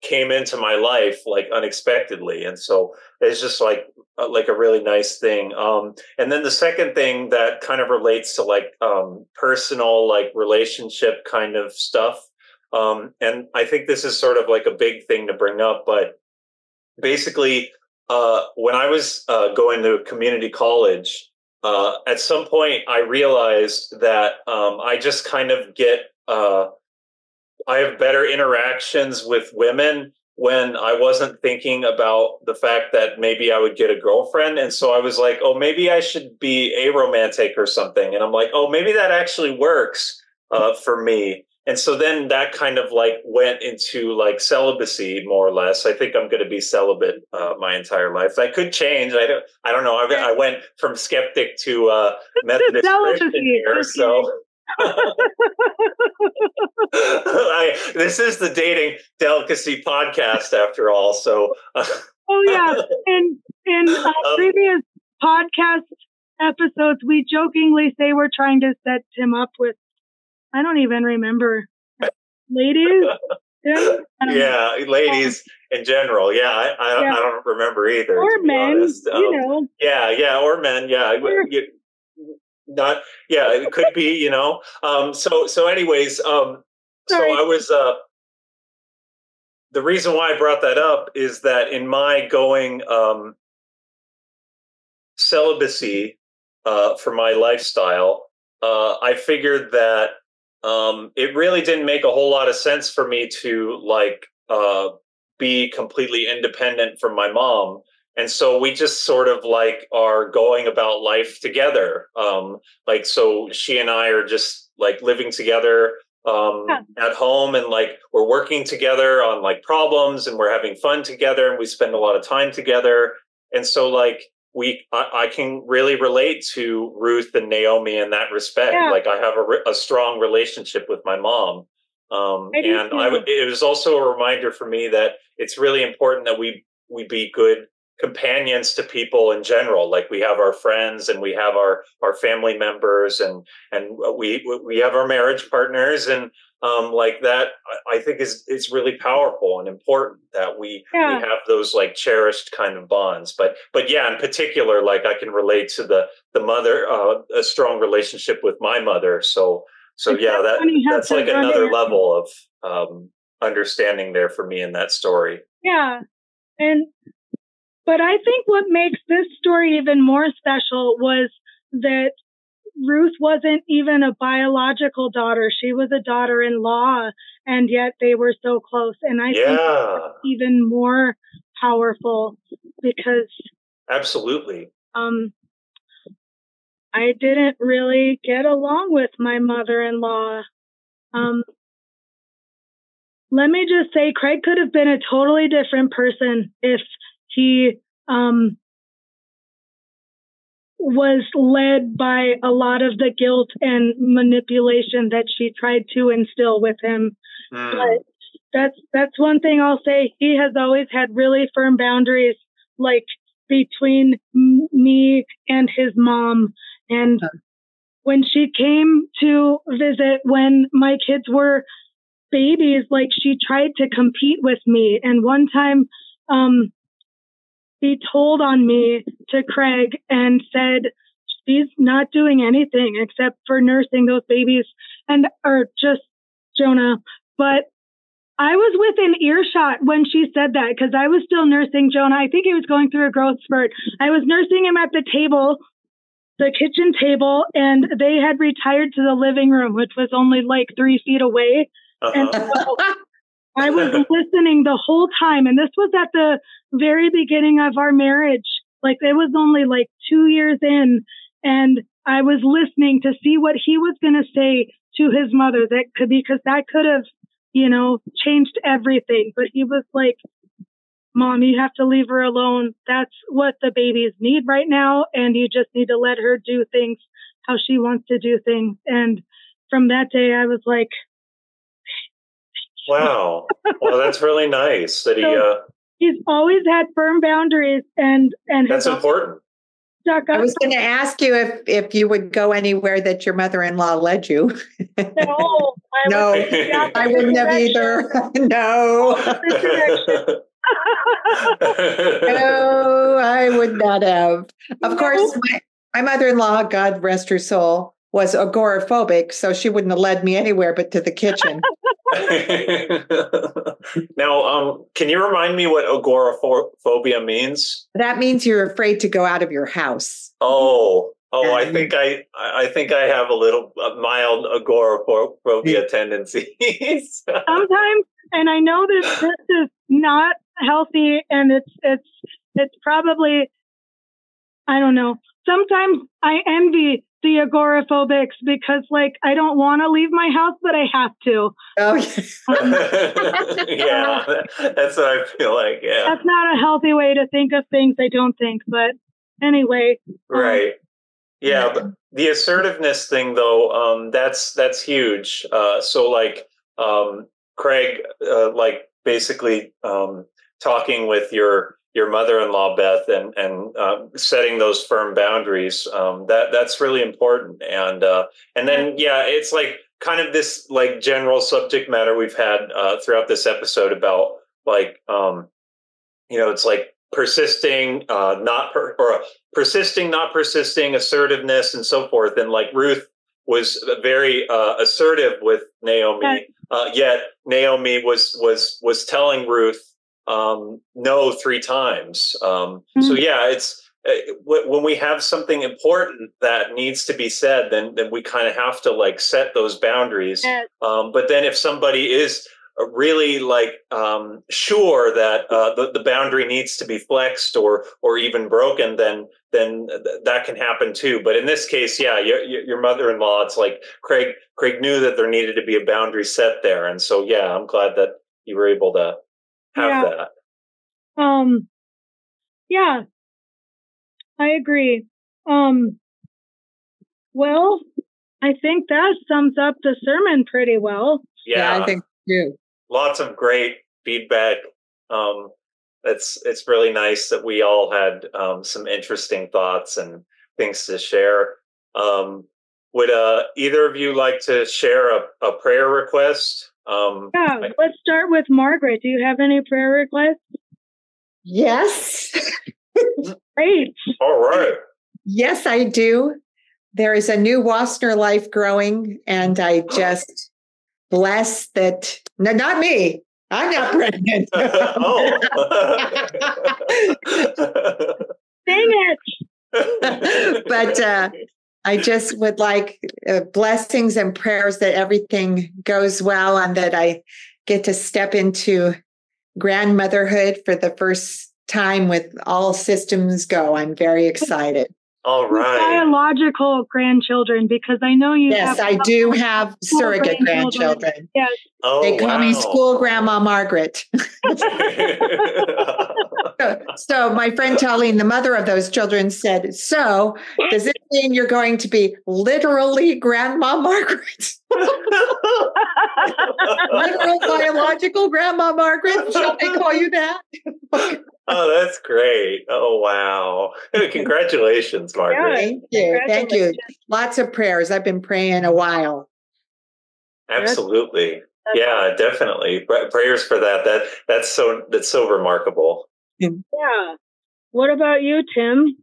came into my life like unexpectedly. And so it's just like uh, like a really nice thing. Um and then the second thing that kind of relates to like um personal like relationship kind of stuff um and i think this is sort of like a big thing to bring up but basically uh, when I was uh, going to community college, uh, at some point I realized that um, I just kind of get uh, I have better interactions with women when I wasn't thinking about the fact that maybe I would get a girlfriend, and so I was like, oh, maybe I should be a romantic or something, and I'm like, oh, maybe that actually works uh, for me and so then that kind of like went into like celibacy more or less. I think i'm going to be celibate uh, my entire life. That could change. I don't i don't know. I, I went from skeptic to uh methodist christian here so I, this is the dating delicacy podcast after all so uh, oh yeah. In in uh, Um, previous podcast episodes we jokingly say we're trying to set him up with i don't even remember ladies Tim? I don't know. yeah ladies in general yeah i i don't, Yeah. I don't remember either or men honest. you Um, know Yeah, yeah, or men. Yeah, Or- you, not. Yeah, it could be. You know. Um. So so. Anyways. Um. Sorry. So I was. Uh. The reason why I brought that up is that in my going um, celibacy uh, for my lifestyle, uh, I figured that um, it really didn't make a whole lot of sense for me to like uh, be completely independent from my mom. And so we just sort of like are going about life together. Um like so she and i are just like living together um Yeah. at home and like we're working together on like problems and we're having fun together and we spend a lot of time together. And so like we i, I can really relate to ruth and naomi in that respect. Yeah. like i have a, a strong relationship with my mom um I and i would it was also a reminder for me that it's really important that we we be good companions to people in general. Like we have our friends and we have our our family members and and we we have our marriage partners and um like that i think is is really powerful and important that we Yeah. we have those like cherished kind of bonds but but yeah in particular like i can relate to the the mother uh a strong relationship with my mother so so It's yeah that that's like another it- level of um understanding there for me in that story Yeah. And, but I think what makes this story even more special was that Ruth wasn't even a biological daughter. She was a daughter in law, and yet they were so close. And I think yeah that's even more powerful because absolutely um, I didn't really get along with my mother in law. Um, let me just say, Craig could have been a totally different person if he um, was led by a lot of the guilt and manipulation that she tried to instill with him. Hmm. But that's that's one thing I'll say. He has always had really firm boundaries, like between m- me and his mom. And when she came to visit when my kids were babies, like she tried to compete with me. And one time, um, he told on me to Craig and said, she's not doing anything except for nursing those babies and, or just Jonah. But I was within earshot when she said that because I was still nursing Jonah. I think he was going through a growth spurt. I was nursing him at the table, the kitchen table, and they had retired to the living room, which was only like three feet away. Uh-huh. so I was listening the whole time. And this was at the very beginning of our marriage. Like it was only like two years in. And I was listening to see what he was going to say to his mother that could, because that could have, you know, changed everything. But he was like, Mom, you have to leave her alone. That's what the babies need right now. And you just need to let her do things how she wants to do things. And from that day, I was like, wow well that's really nice that he uh he's always had firm boundaries and and that's important stuck I was going to ask you if if you would go anywhere that your mother-in-law led you. No, I No, was in the I wouldn't have either. no. No, I would not have. Of No. course, my, my mother-in-law, God rest her soul, was agoraphobic, so she wouldn't have led me anywhere but to the kitchen. now um can you remind me what agoraphobia means that means you're afraid to go out of your house. oh oh i think i i think i have a little a mild agoraphobia tendencies Sometimes, and I know that this is not healthy, and it's it's it's probably I don't know. Sometimes I envy the agoraphobics because like I don't want to leave my house, but I have to. Oh, yeah. yeah that's what i feel like yeah That's not a healthy way to think of things. I don't think, but anyway. right yeah Yeah. but the assertiveness thing though um that's that's huge uh so like um craig uh, like basically um talking with your your mother-in-law beth and and uh, setting those firm boundaries um that that's really important. And uh and then yeah it's like kind of this like general subject matter we've had uh throughout this episode about like um you know it's like persisting uh not per, or persisting not persisting assertiveness and so forth. And like ruth was very uh assertive with naomi uh yet naomi was was was telling ruth um no three times um so Mhm. yeah it's uh, when we have something important that needs to be said then then we kind of have to like set those boundaries Yes. um, but then if somebody is uh, really like um, sure that uh, the, the boundary needs to be flexed or or even broken, then then th- that can happen too. But in this case, yeah, your, your your mother-in-law, it's like Craig Craig knew that there needed to be a boundary set there, and so yeah, I'm glad that you were able to have Yeah. that. Um, yeah, I agree. Um, well, I think that sums up the sermon pretty well. Yeah, I think too. lots of great feedback. Um, it's it's really nice that we all had um, some interesting thoughts and things to share. Um, would uh, either of you like to share a, a prayer request? Um, yeah, I, let's start with Margaret. Do you have any prayer requests? Yes. Great. All right. Yes, I do. There is a new Wassner life growing, and I just bless that. No, not me. I'm not pregnant. oh. Dang it. but uh, I just would like uh, blessings and prayers that everything goes well and that I get to step into grandmotherhood for the first time with all systems go. I'm very excited. All right. Biological grandchildren, because I know you. Yes, I do have surrogate grandchildren. grandchildren. Yes. Oh, they call wow. me school grandma Margaret. so, so, my friend Talene, the mother of those children, said, "So, does it mean you're going to be literally Grandma Margaret? Literal biological Grandma Margaret? Shall they call you that?" oh, that's great! Oh, wow! Congratulations, Margaret. Thank you, thank you. Lots of prayers. I've been praying a while. Absolutely. Yeah, definitely. Prayers for that. That that's so that's so remarkable. Yeah. What about you, Tim?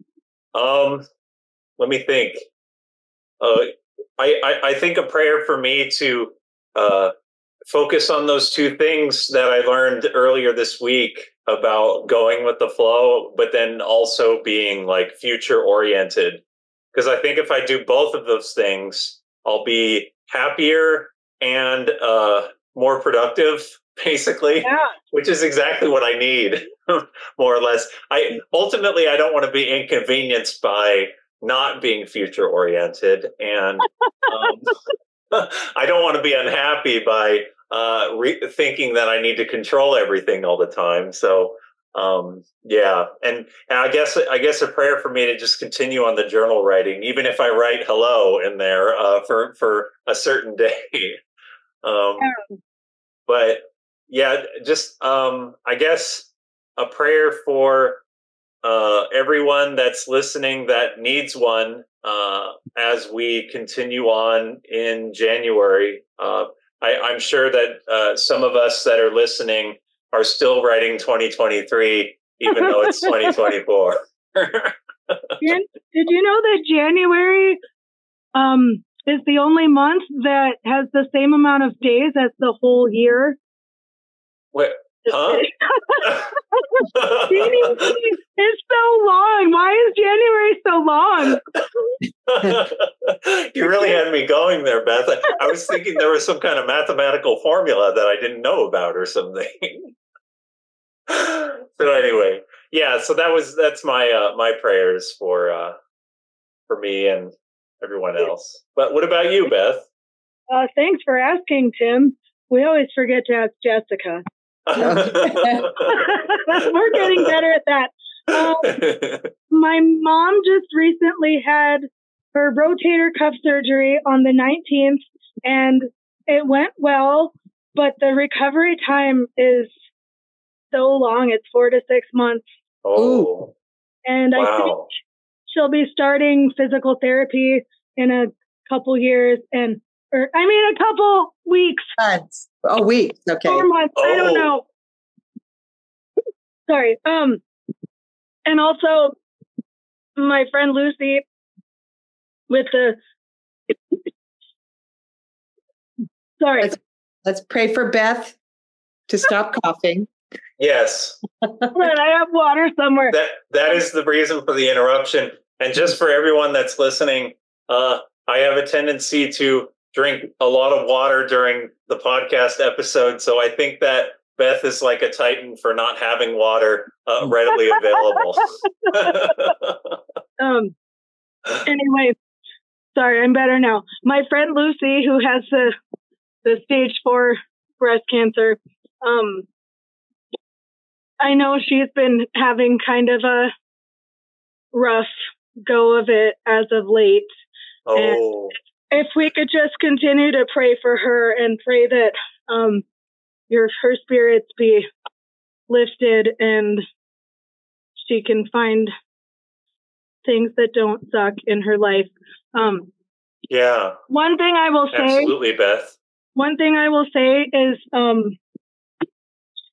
Um, let me think. Uh, I, I, I think a prayer for me to uh, focus on those two things that I learned earlier this week about going with the flow, but then also being like future oriented. Because I think if I do both of those things, I'll be happier and uh, more productive basically yeah. which is exactly what i need more or less i ultimately i don't want to be inconvenienced by not being future oriented and um, i don't want to be unhappy by uh, re- thinking that i need to control everything all the time so um, yeah and, and i guess i guess a prayer for me to just continue on the journal writing even if i write hello in there uh, for for a certain day um, yeah. but yeah, just um, I guess a prayer for uh, everyone that's listening that needs one uh, as we continue on in January. Uh, I, am sure that uh, some of us that are listening are still writing 2023, even though it's 2024. did, did you know that January um, is the only month that has the same amount of days as the whole year? Wait, huh? Is so long. Why is January so long? you really had me going there, Beth. I was thinking there was some kind of mathematical formula that I didn't know about or something. so anyway, yeah. So that was that's my uh, my prayers for uh, for me and everyone else. But what about you, Beth? Uh, thanks for asking, Tim. We always forget to ask Jessica. We're getting better at that. Um, my mom just recently had her rotator cuff surgery on the 19th and it went well, but the recovery time is so long. It's four to six months. Oh. And wow. I think she'll be starting physical therapy in a couple years and or I mean a couple weeks. Months. Oh, weeks. Okay. Four months. Oh. I don't know. Sorry. Um, and also my friend Lucy with the. Sorry. Let's, let's pray for Beth to stop coughing. Yes. I have water somewhere. That that is the reason for the interruption. And just for everyone that's listening, uh, I have a tendency to drink a lot of water during the podcast episode. So I think that Beth is like a titan for not having water uh, readily available. um. Anyway, sorry, I'm better now. My friend Lucy, who has the the stage four breast cancer, um, I know she's been having kind of a rough go of it as of late. Oh. And if we could just continue to pray for her and pray that um, your her spirits be lifted and she can find things that don't suck in her life. Um, Yeah, one thing I will say, absolutely, Beth. one thing I will say is, um,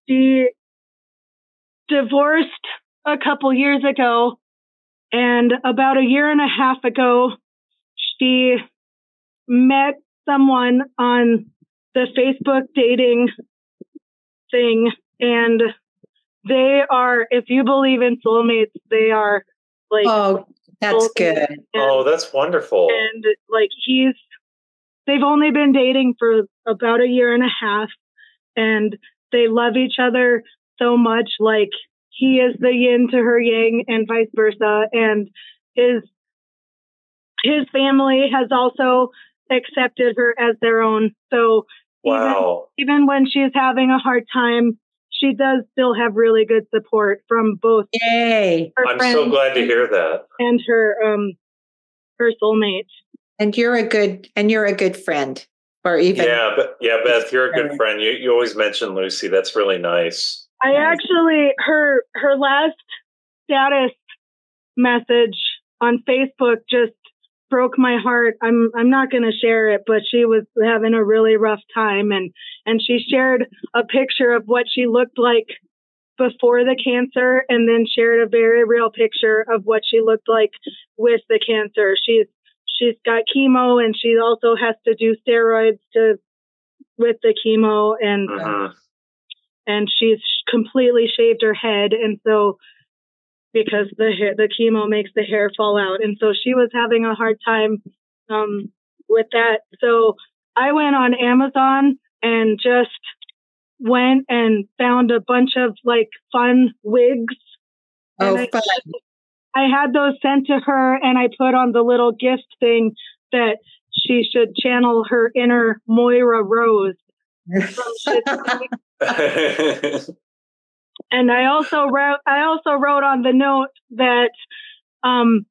she divorced a couple years ago, and about a year and a half ago, she met someone on the Facebook dating thing, and they are, if you believe in soulmates, they are like Oh, that's good. And- Oh, that's wonderful. and like he's they've only been dating for about a year and a half and they love each other so much like he is the yin to her yang and vice versa and his his family has also accepted her as their own so Wow. even, even when she's having a hard time she does still have really good support from both Yay. her I'm friends so glad to hear that. and her um her soulmate And you're a good and you're a good friend. Or even Yeah, but yeah, Beth, you're a good friend. You you always mention Lucy. That's really nice. I actually her her last status message on Facebook just broke my heart. I'm I'm not going to share it, but she was having a really rough time and and she shared a picture of what she looked like before the cancer and then shared a very real picture of what she looked like with the cancer. She's she's got chemo and she also has to do steroids to with the chemo and Mhm. and she's completely shaved her head and so because the hair, the chemo makes the hair fall out and so she was having a hard time um with that so i went on amazon and just went and found a bunch of like fun wigs oh and I, fun. I had those sent to her and i put on the little gift thing that she should channel her inner moira rose from Schitt's Creek. and I also wrote I also wrote on the note that um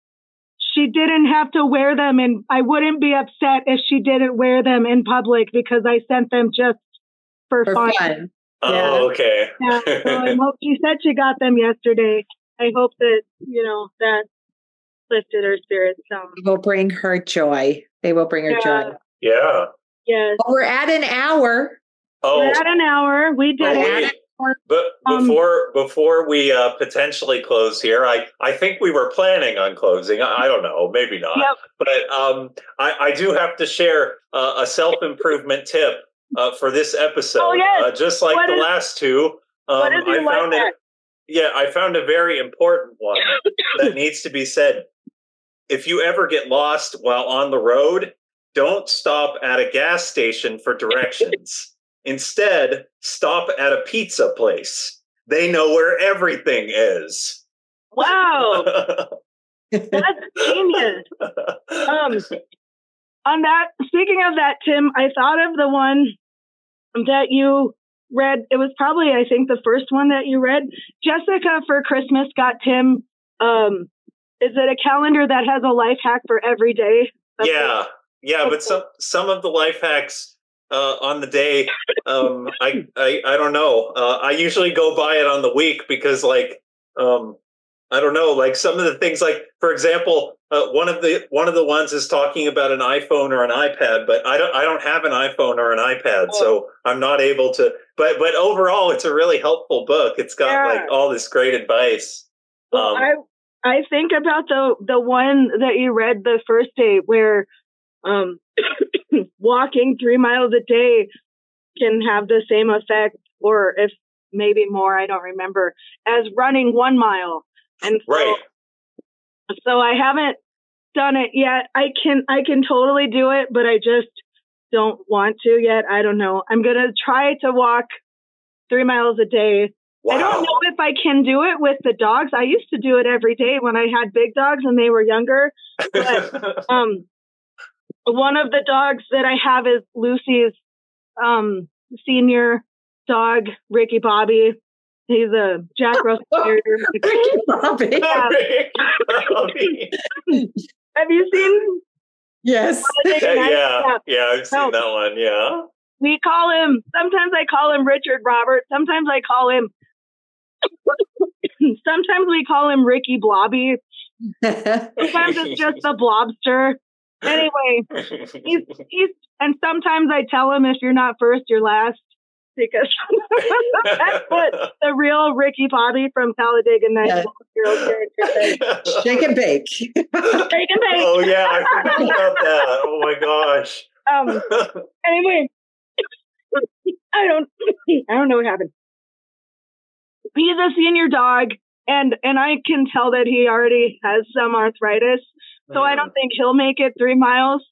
she didn't have to wear them and I wouldn't be upset if she didn't wear them in public because I sent them just for, For fun. fun. oh, okay. Yeah, so I hope she said she got them yesterday. I hope that, you know, that lifted her spirits some. They will bring her joy. They will bring her Yeah. joy. yeah. Yes. Well, we're at an hour. Oh, We're at an hour. We did oh, it. But Um, before before we uh, potentially close here, I, I think we were planning on closing. I, I don't know, maybe not. Yep. But um, I, I do have to share uh, a self improvement tip uh, for this episode. Oh, yes. uh, just like What the is- last two. Um, what is your I found it. Yeah, I found a very important one that needs to be said. If you ever get lost while on the road, don't stop at a gas station for directions. Instead, stop at a pizza place. They know where everything is. Wow. That's genius. Um, on that, speaking of that, Tim, I thought of the one that you read. It was probably, I think, the first one that you read. Jessica for Christmas got Tim. Um, is it a calendar that has a life hack for every day? That's yeah, yeah, but some some of the life hacks uh, on the day, um, I, I I don't know. Uh, I usually go by it on the week because, like, um, I don't know. Like some of the things, like for example, uh, one of the one of the ones is talking about an iPhone or an iPad, but I don't I don't have an iPhone or an iPad, so I'm not able to. But but overall, it's a really helpful book. It's got Yeah. like all this great advice. Well, Um, I I think about the the one that you read the first day where um walking three miles a day can have the same effect or if maybe more, I don't remember, as running one mile. And so, right. so I haven't done it yet. I can I can totally do it, but I just don't want to yet. I don't know. I'm gonna try to walk three miles a day Wow. I don't know if I can do it with the dogs. I used to do it every day when I had big dogs and they were younger. Um, one of the dogs that I have is Lucy's um, senior dog, Ricky Bobby. He's a Jack Russell Terrier. Ricky Bobby. Have you seen? Yes. yeah, yeah, yeah, I've seen No. that one. Yeah. We call him. Sometimes I call him Richard Robert. Sometimes I call him Sometimes we call him Ricky Blobby. Sometimes it's just the Blobster. Anyway, he's he's and sometimes I tell him if you're not first, you're last because that's what the real Ricky Bobby from Talladega Nights yeah. character says. Shake and bake. Shake and bake. Oh yeah, I forgot about that. Oh my gosh. Um. Anyway, I don't. I don't know what happened. He's a senior dog, and and I can tell that he already has some arthritis, so. I don't think he'll make it three miles.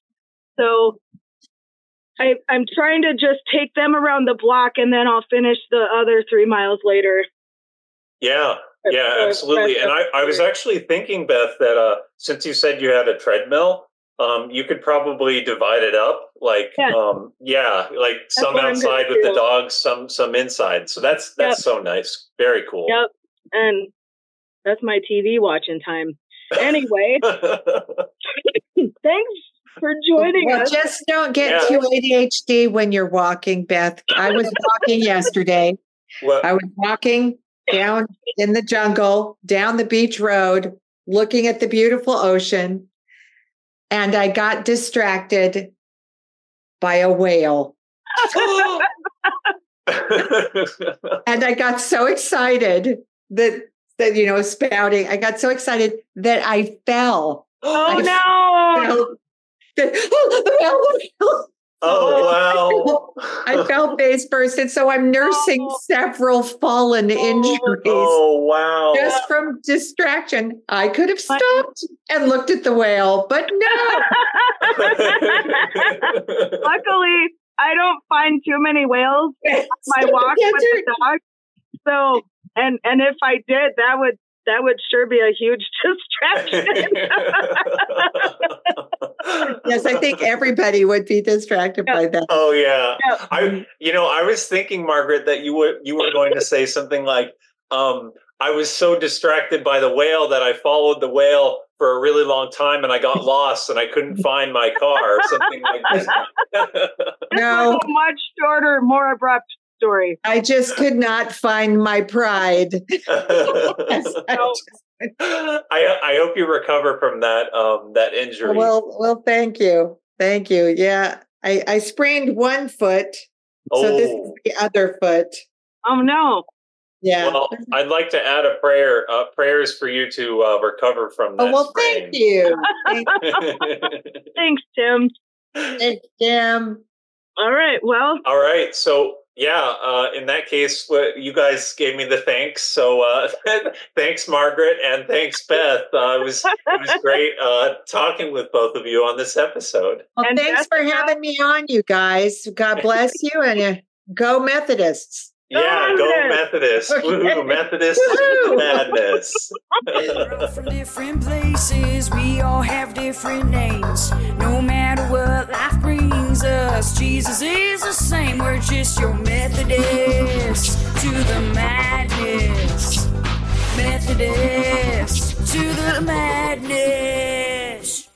So I, I'm trying to just take them around the block and then I'll finish the other three miles later. Yeah, yeah, absolutely. And I, I was actually thinking, Beth, that uh, since you said you had a treadmill, um, you could probably divide it up, like yeah, um, yeah like that's some outside with do. the dogs, some some inside. So that's that's yep. so nice. Very cool. Yep, and that's my TV watching time. Anyway, thanks for joining well, us. Just don't get yeah. too ADHD when you're walking, Beth. I was walking yesterday. What? I was walking down in the jungle, down the beach road, looking at the beautiful ocean, and I got distracted by a whale. and I got so excited that that you know spouting. I got so excited that I fell. Oh I no! Fell oh, oh wow! I fell face first, and so I'm nursing oh. several fallen oh, injuries. Oh wow! Just from distraction, I could have stopped and looked at the whale, but no. Luckily, I don't find too many whales on my walk with the dog. So, and and if I did, that would that would sure be a huge distraction. yes, I think everybody would be distracted yeah. by that. Oh yeah. yeah. I you know, I was thinking, Margaret, that you were you were going to say something like, um, I was so distracted by the whale that I followed the whale for a really long time and I got lost and I couldn't find my car or something like that. no. a much shorter, more abrupt story. I just could not find my pride. I, I hope you recover from that um, that injury. Well, well, thank you, thank you. Yeah, I, I sprained one foot, oh. so this is oh. the other foot. Oh no! Yeah. Well, I'd like to add a prayer. Uh, prayers for you to uh, recover from that. Oh well, sprain. thank you. Thanks, Tim. Thanks, Tim. All right. Well. All right. So yeah, uh, in that case, you guys gave me the thanks. So uh, thanks, Margaret, and thanks, Beth. Uh, it was it was great uh, talking with both of you on this episode. Well, and thanks Beth, for having me on, you guys. God bless you, and uh, go Methodists. Yeah, go Methodist. Okay. Methodist madness. from different places, we all have different names. Us, Jesus is the same. We're just your Methodist to the madness. Methodist to the madness.